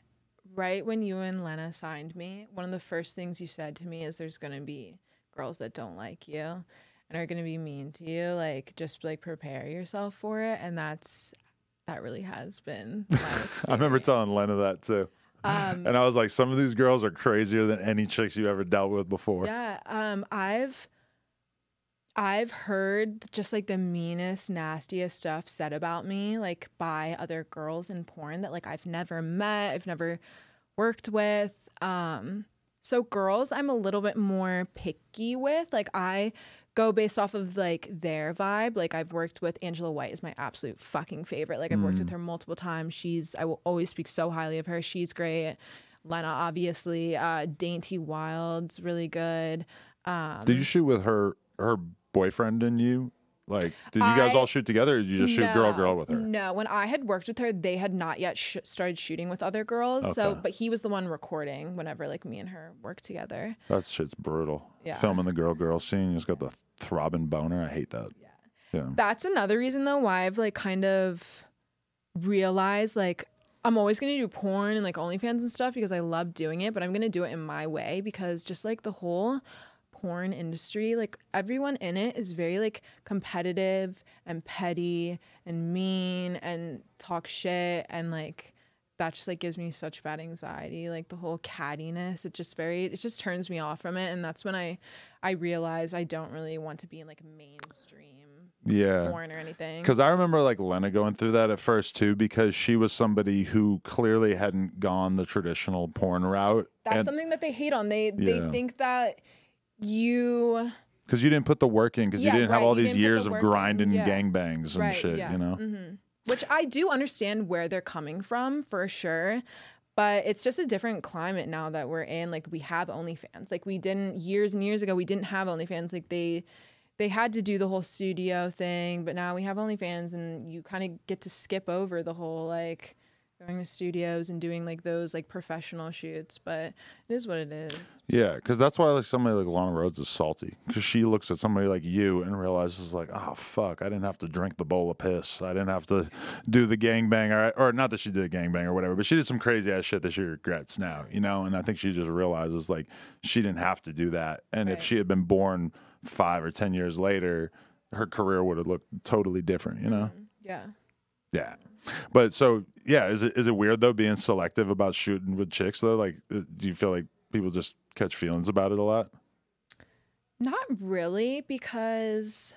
right when you and Lena signed me, one of the first things you said to me is there's gonna be girls that don't like you and are gonna be mean to you. Like just like prepare yourself for it. And that's that really has been I remember telling Lena that too. Um, And I was like, some of these girls are crazier than any chicks you ever dealt with before. Yeah, um, I've I've heard just like the meanest, nastiest stuff said about me, like by other girls in porn that like I've never met, I've never worked with. Um, so girls, I'm a little bit more picky with. Like I go based off of like their vibe. Like I've worked with Angela White is my absolute fucking favorite. Like I've worked with her multiple times. She's I will always speak so highly of her. She's great. Lena, obviously, uh, Dainty Wild's really good. Um, Did you shoot with her her boyfriend and you? Like, did you guys I- all shoot together or did you just shoot girl girl with her? No, when I had worked with her, they had not yet sh- started shooting with other girls. So, Okay. but he was the one recording whenever like me and her worked together. That shit's brutal. Yeah. Filming the girl girl scene, you just got the throbbing boner. I hate that. Yeah. Yeah. That's another reason though why I've like kind of realized like I'm always gonna do porn and like OnlyFans and stuff because I love doing it, but I'm gonna do it in my way because just like the whole porn industry, like everyone in it is very like competitive and petty and mean and talk shit and like that just like gives me such bad anxiety like the whole cattiness it just very it just turns me off from it and that's when i i realized i don't really want to be in like mainstream Yeah. porn or anything Because I remember like Lena going through that at first too, because she was somebody who clearly hadn't gone the traditional porn route. that's something that they hate on they Yeah. they think that you because you didn't put the work in, because Yeah, you didn't have all you these years of grinding yeah. gangbangs and Right, shit, yeah. you know? Mhm. which i do understand where they're coming from for sure but it's just a different climate now that we're in like we have onlyfans like we didn't years and years ago we didn't have onlyfans like they they had to do the whole studio thing but now we have onlyfans and you kind of get to skip over the whole like going to studios and doing like those like professional shoots but it is what it is Yeah, because that's why like somebody like Lana Rhoades is salty because she looks at somebody like you and realizes like, oh fuck, I didn't have to drink the bowl of piss. I didn't have to do the gangbang or or not that she did a gangbang or whatever, but she did some crazy ass shit that she regrets now, you know. And I think she just realizes like she didn't have to do that, and if she had been born five or ten years later, her career would have looked totally different, you know. Mm-hmm. yeah Yeah. But so yeah, is it is it weird though being selective about shooting with chicks though? Like, uh, do you feel like people just catch feelings about it a lot? Not really, because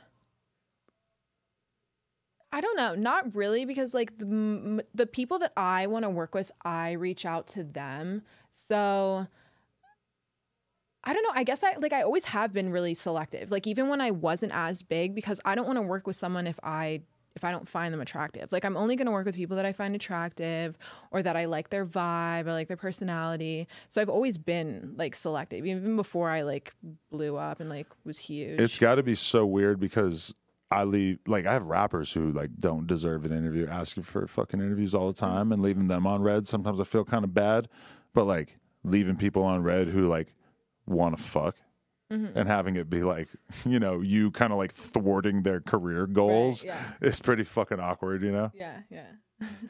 I don't know. Not really, because like the the people that I want to work with, I reach out to them. So I don't know. I guess I like I always have been really selective. Like even when I wasn't as big, because I don't want to work with someone if I if I don't find them attractive. Like I'm only going to work with people that I find attractive or that I like their vibe or like their personality. So I've always been like selective even before I like blew up and like was huge. It's got to be so weird because I leave like I have rappers who like don't deserve an interview, asking for fucking interviews all the mm-hmm. time and leaving them on red. Sometimes I feel kind of bad, but like leaving people on red who like want to fuck. Mm-hmm. And having it be like, you know, you kind of like thwarting their career goals yeah. is pretty fucking awkward, you know? yeah, yeah.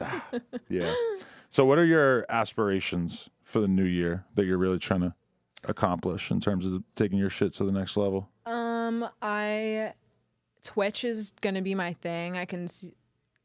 Yeah. So, what are your aspirations for the new year that you're really trying to accomplish in terms of taking your shit to the next level? Um, I Twitch is gonna be my thing. I can see,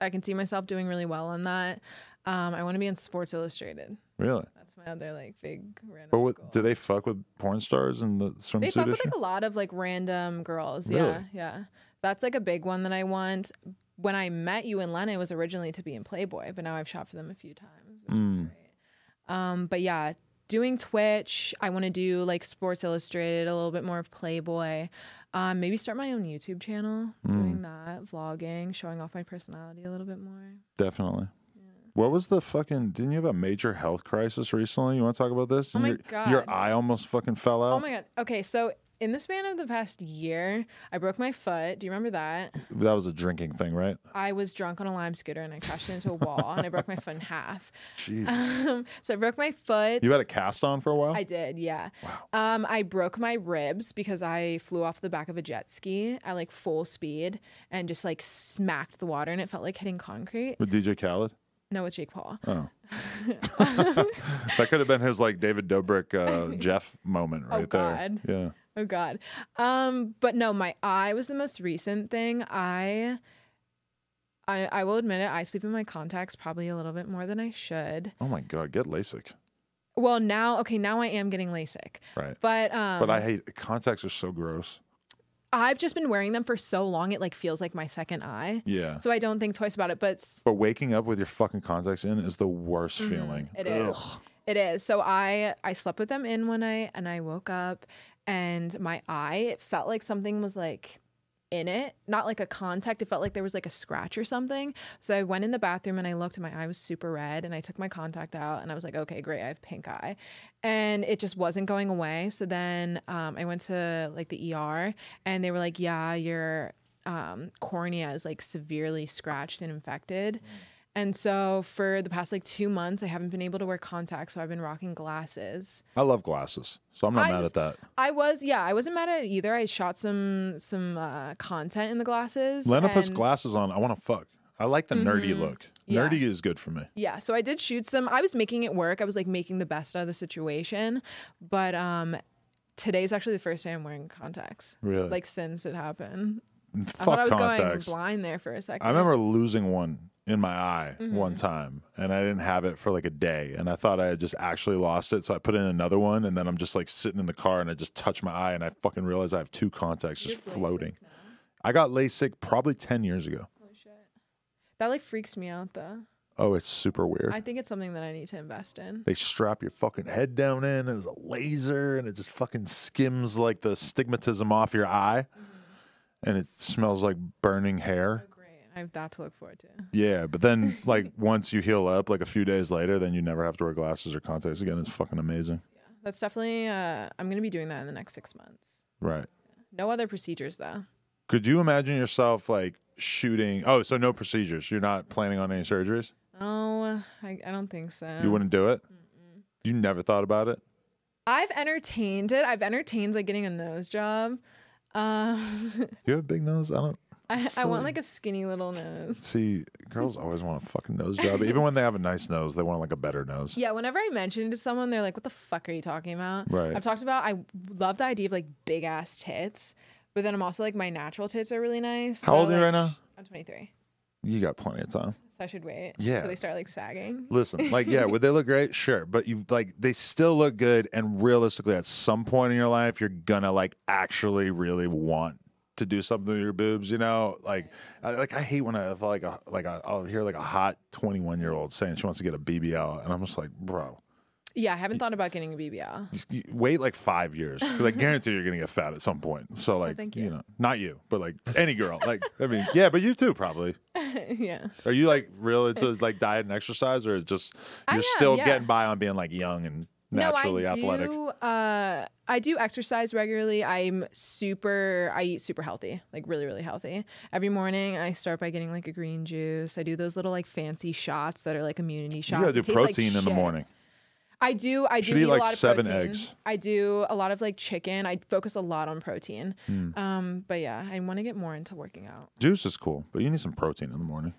I can see myself doing really well on that. Um, I want to be in Sports Illustrated. Really? That's my other like big random. But goal. what, do they fuck with porn stars in the they swimsuit fuck with like a lot of like random girls. Really? Yeah, yeah. That's like a big one that I want. When I met you and Lena, it was originally to be in Playboy, but now I've shot for them a few times, which Mm. is great. Um, but yeah, doing Twitch, I want to do like Sports Illustrated, a little bit more of Playboy. Um, maybe start my own YouTube channel, Mm. doing that, vlogging, showing off my personality a little bit more. Definitely. What was the fucking? Didn't you have a major health crisis recently? You want to talk about this? Oh my your, God. Your eye almost fucking fell out. Oh my god. Okay, so in the span of the past year, I broke my foot. Do you remember that? That was a drinking thing, right? I was drunk on a lime scooter and I crashed into a wall and I broke my foot in half. Jesus. Um, so I broke my foot. you had a cast on for a while. I did, yeah. Wow. Um, I broke my ribs because I flew off the back of a jet ski at like full speed and just like smacked the water and it felt like hitting concrete. with DJ Khaled. No, with Jake Paul. Oh. that could have been his like David Dobrik uh, Jeff moment Oh, right there. God. Yeah. Oh God. Um, but no, my eye was the most recent thing. I I I will admit it, I sleep in my contacts probably a little bit more than I should. Oh my god, get LASIK. Well, now okay, now I am getting LASIK. Right. But um But I hate contacts are so gross. I've just been wearing them for so long it like feels like my second eye. Yeah. So I don't think twice about it, but s- But waking up with your fucking contacts in is the worst feeling. Mm-hmm. It is. It is. So I I slept with them in one night and I woke up and my eye it felt like something was like in it, not like a contact. It felt like there was like a scratch or something. So I went in the bathroom and I looked and my eye was super red and I took my contact out and I was like, okay, great, I have pink eye. And it just wasn't going away. So then um, I went to like the ER and they were like, yeah, your um, cornea is like severely scratched and infected. And so for the past like two months, I haven't been able to wear contacts. So I've been rocking glasses. I love glasses, so I'm not I mad was- at that. I was, yeah, I wasn't mad at it either. I shot some some uh, content in the glasses. Lena puts glasses on. I want to fuck. I like the nerdy look. Mm-hmm. Yeah. Nerdy is good for me. Yeah, so I did shoot some. I was making it work. I was like making the best out of the situation. But um today's actually the first day I'm wearing contacts. Really? Like since it happened. I Fuck thought I was going blind there for a second. I remember losing one in my eye Mm-hmm. one time, and I didn't have it for like a day, and I thought I had just actually lost it, so I put in another one, and then I'm just like sitting in the car, and I just touch my eye, and I fucking realize I have two contacts just floating. I got LASIK probably ten years ago. that like freaks me out though. Oh, it's super weird. I think it's something that I need to invest in. they strap your fucking head down in, and there's a laser, and it just fucking skims like the stigmatism off your eye, Mm-hmm. and it smells like burning hair. I have that to look forward to. Yeah, but then like once you heal up, like a few days later, then you never have to wear glasses or contacts again. It's fucking amazing. Yeah, that's definitely uh I'm gonna be doing that in the next six months. Right. No other procedures though. Could you imagine yourself like shooting? Oh, so no procedures. You're not planning on any surgeries. Oh, I, I don't think so. You wouldn't do it. You never thought about it. I've entertained it. I've entertained like getting a nose job. Um, You have a big nose. I don't I, I want like a skinny little nose. see. Girls always want a fucking nose job. Even when they have a nice nose, they want like a better nose. Yeah, whenever I mention it to someone, they're like, "What the fuck are you talking about?" Right. I've talked about. I love the idea of like big ass tits, but then I'm also like my natural tits are really nice. How old are you right now? I'm 23, You got plenty of time. so I should wait. Yeah. Until they start like sagging. Listen, like, yeah, would they look great? Sure. But you like they still look good and realistically at some point in your life you're gonna like actually really want to do something with your boobs, you know? Like I like I hate when I if, like a like a, I'll hear like a hot twenty one year old saying she wants to get a BBL and I'm just like, bro, Yeah, I haven't thought about getting a BBL. you- wait like five years. 'Cause I guarantee you're gonna get fat at some point. So oh, like Oh, thank you. you. know, not you, but like any girl. Like I mean, yeah, but you too probably. yeah. Are you like real into like diet and exercise, or is just you're am, still yeah. getting by on being like young and naturally no, I athletic? do. Uh, I do exercise regularly. I'm super. I eat super healthy, like really, really healthy. Every morning, I start by getting like a green juice. I do those little like fancy shots that are like immunity shots. You gotta do tastes like protein in the morning. I do. I Should do eat, like, a lot of seven protein. eggs. I do a lot of like chicken. I focus a lot on protein. Hmm. Um, but yeah, I want to get more into working out. Juice is cool, but you need some protein in the morning.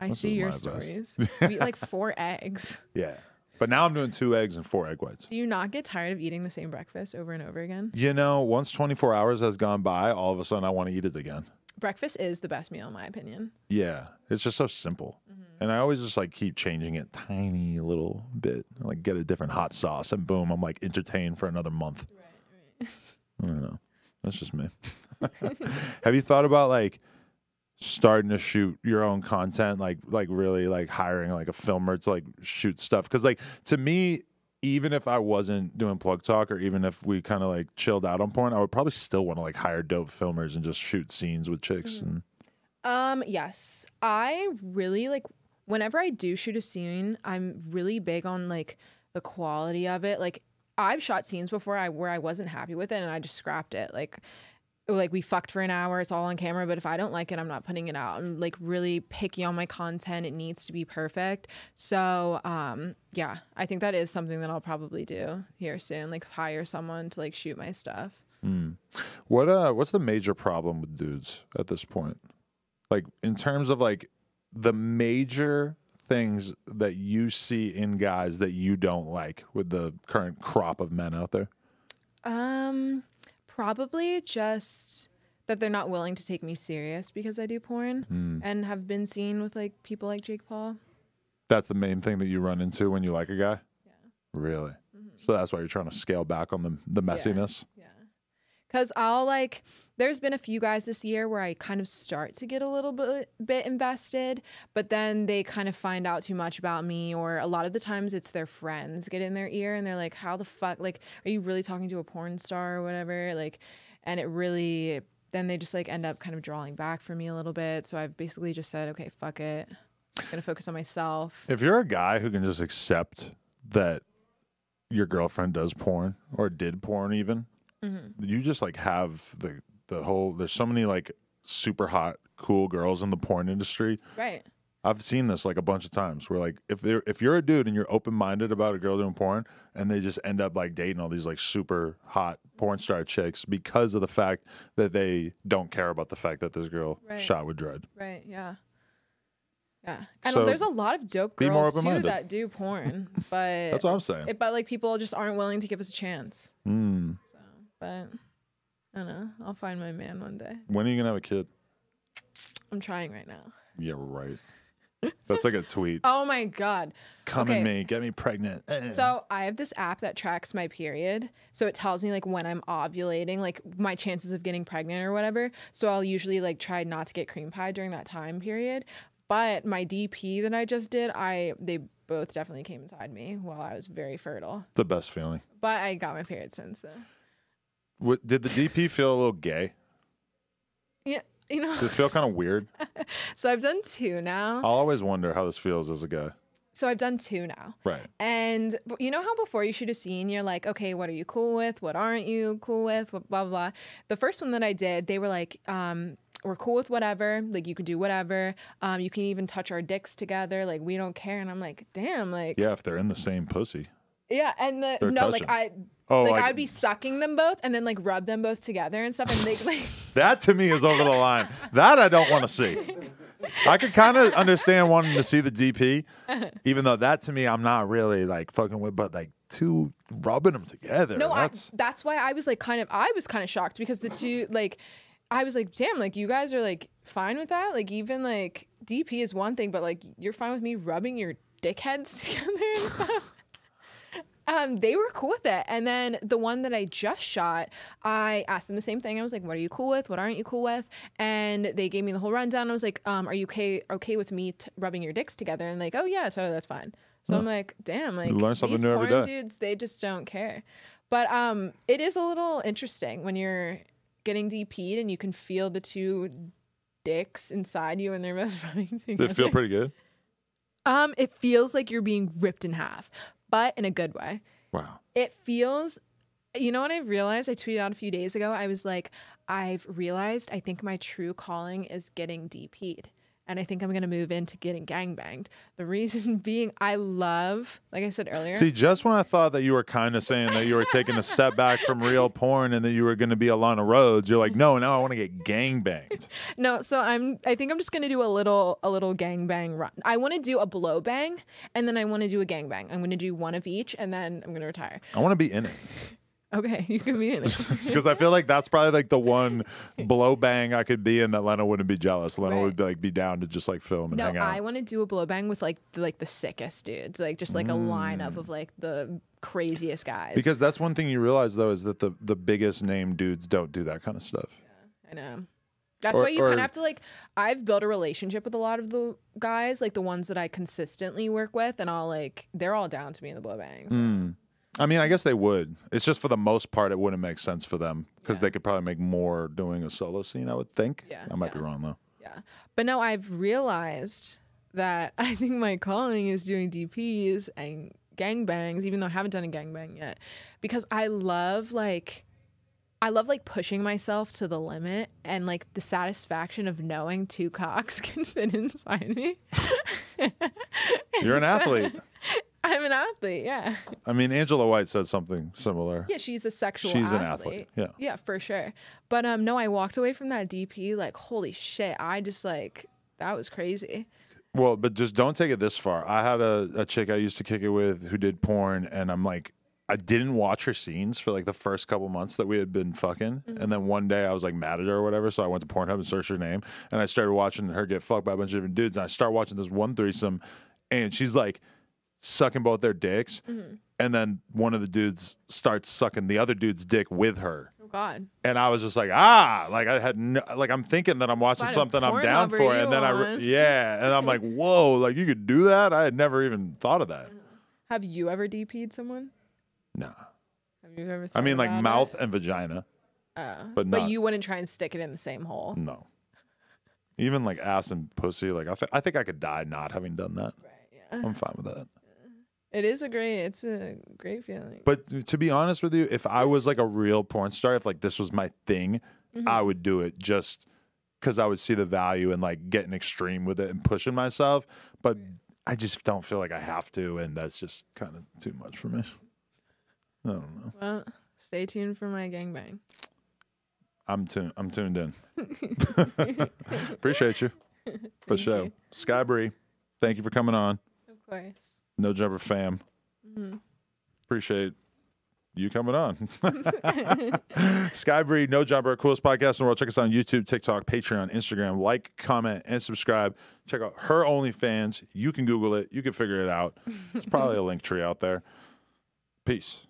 I This see your stories. you eat like four eggs. Yeah. But now I'm doing two eggs and four egg whites. Do you not get tired of eating the same breakfast over and over again? You know, once 24 hours has gone by, all of a sudden I want to eat it again. Breakfast is the best meal in my opinion. Yeah. It's just so simple. Mm-hmm. And I always just like keep changing it tiny little bit. Like get a different hot sauce and boom, I'm like entertained for another month. I don't know. That's just me. Have you thought about like starting to shoot your own content like like really like hiring like a filmer to like shoot stuff cuz like to me even if I wasn't doing plug talk or even if we kind of like chilled out on porn, I would probably still want to like hire dope filmers and just shoot scenes with chicks and Um, yes. I really like whenever I do shoot a scene, I'm really big on like the quality of it. Like I've shot scenes before I where I wasn't happy with it and I just scrapped it. Like like we fucked for an hour, it's all on camera, but if I don't like it, I'm not putting it out. I'm like really picky on my content. It needs to be perfect. So, um, yeah, I think that is something that I'll probably do here soon, like hire someone to like shoot my stuff. What uh what's the major problem with dudes at this point? Like in terms of like the major things that you see in guys that you don't like with the current crop of men out there? Um, probably just that they're not willing to take me serious because I do porn and have been seen with like people like Jake Paul. That's the main thing that you run into when you like a guy? Yeah. Really? Mm-hmm. So that's why you're trying to scale back on the the messiness. Yeah. Cause I'll like there's been a few guys this year where I kind of start to get a little bit bit invested, but then they kind of find out too much about me or a lot of the times it's their friends get in their ear and they're like, How the fuck like are you really talking to a porn star or whatever? Like and it really then they just like end up kind of drawing back from me a little bit. So I've basically just said, Okay, fuck it. I'm gonna focus on myself. If you're a guy who can just accept that your girlfriend does porn or did porn even, Mm-hmm. you just like have the the whole there's so many like super hot cool girls in the porn industry. Right. I've seen this like a bunch of times where like if they're if you're a dude and you're open minded about a girl doing porn and they just end up like dating all these like super hot porn star chicks because of the fact that they don't care about the fact that this girl Right. shot with Dredd. Right. Yeah. Yeah. And So, there's a lot of dope girls too that do porn, but That's what I'm saying. it, but like people just aren't willing to give us a chance. Mm. But I don't know. I'll find my man one day. When are you gonna have a kid? I'm trying right now. Yeah, right. That's like a tweet. Oh my god. Come okay. me, get me pregnant. Eh. So I have this app that tracks my period. So it tells me like when I'm ovulating, like my chances of getting pregnant or whatever. So I'll usually like try not to get cream pie during that time period. But my DP that I just did, I they both definitely came inside me while I was very fertile. the best feeling. But I got my period since then. What, did the DP feel a little gay? Yeah, you know. Did it feel kind of weird? So I've done two now. I'll always wonder how this feels as a guy. So I've done two now. Right. And you know how before you shoot a scene, you're like, okay, what are you cool with? What aren't you cool with? Blah, blah, blah. The first one that I did, they were like, um, we're cool with whatever. Like, you can do whatever. Um, you can even touch our dicks together. Like, we don't care. And I'm like, damn, like. Yeah, if they're in the same pussy. And the, They're no, like. I, Oh, like, like- I'd be sucking them both and then like rub them both together and stuff. And they, like, That to me is over the line. That I don't want to see. I could kind of understand wanting to see the DP, even though that to me I'm not really like fucking with, but like two rubbing them together. No, I, that's that's why I was like kind of I was kind of shocked because the two like I was like, damn, like you guys are like fine with that. Like even like DP is one thing, but like you're fine with me rubbing your dickheads together and stuff. Um, they were cool with it. And then the one that I just shot, I asked them the same thing. I was like, "What are you cool with? What aren't you cool with?" And they gave me the whole rundown. I was like, um, "Are you okay okay with me t- rubbing your dicks together?" And like, "Oh yeah, totally, that's fine." So I'm like, "Damn, like you learn something these new every porn day. dudes, they just don't care." But um, it is a little interesting when you're getting DP'd and you can feel the two dicks inside you and they're both rubbing together. Did it feel pretty good? Um, it feels like you're being ripped in half, but in a good way. Wow. It feels, you know what I've realized? I tweeted out a few days ago. I was like, I've realized I think my true calling is getting DP'd. And I think I'm going to move into getting gangbanged. The reason being, I love, like I said earlier, See, just when I thought that you were kind of saying that you were taking a step back from real porn and that you were going to be a Lana Rhoades, you're like, no, now I want to get gang banged. No, so I'm I think I'm just gonna do a little a little gangbang run. I wanna do a blow bang and then I wanna do a gangbang. I'm gonna do one of each and then I'm gonna retire. I want to be in it Okay, you can be in it. because I feel like that's probably like the one blow bang I could be in that Lena wouldn't be jealous. Lena Right. would like be down to just like film and no, hang out. I wanna do a blow bang with like the, like the sickest dudes. Like just like a lineup of like the craziest guys. because that's one thing you realize though is that the the biggest name dudes don't do that kind of stuff. I know. That's Or- why you kind of have to like. I've built a relationship with a lot of the guys, like the ones that I consistently work with, and I'll like they're all down to me in the blow bangs. Mm. I mean, I guess they would. It's just for the most part, it wouldn't make sense for them because they could probably make more doing a solo scene. I would think. Yeah, I might be wrong though. Yeah. But no, I've realized that I think my calling is doing DPs and gangbangs, even though I haven't done a gangbang yet, because I love like. I love like pushing myself to the limit and like the satisfaction of knowing two cocks can fit inside me. You're an athlete. I'm an athlete, yeah. I mean, Angela White said something similar. Yeah, she's a sexual She's an athlete. athlete, yeah. Yeah, for sure. But um no, I walked away from that DP like holy shit, I just like that was crazy. Well, but just don't take it this far. I had a, a chick I used to kick it with who did porn, and I'm like, I didn't watch her scenes for like the first couple months that we had been fucking. And then one day I was like mad at her or whatever. So I went to Pornhub and searched her name, and I started watching her get fucked by a bunch of different dudes. And I start watching this one threesome, and she's like sucking both their dicks, Mm-hmm. and then one of the dudes starts sucking the other dude's dick with her. Oh God. And I was just like, ah, like I had no, like I'm thinking that I'm watching something I'm down for, and then I, re- yeah, and I'm like, whoa, like you could do that? I had never even thought of that. Have you ever DP'd someone? No, Have you ever? I mean like mouth it? and vagina, Uh, but but you wouldn't try and stick it in the same hole. no. Even like ass and pussy, like I, th- I think I could die not having done that. Right. Yeah. I'm fine with that. It is a great. It's a great feeling. But to be honest with you, if I was like a real porn star, if like this was my thing, Mm-hmm. I would do it just because I would see the value in like getting extreme with it and pushing myself. But I just don't feel like I have to, and that's just kind of too much for me. I don't know. Well, stay tuned for my gangbang. I'm tuned. I'm tuned in. Appreciate you for sure. Sky Bri, thank you for coming on. Of course. No Jumper fam. Mm-hmm. Appreciate you coming on. Sky Bri, No Jumper, coolest podcast in the world. Check us out on YouTube, TikTok, Patreon, Instagram. Like, comment, and subscribe. Check out her OnlyFans. You can Google it. You can figure it out. It's probably a Linktree out there. Peace.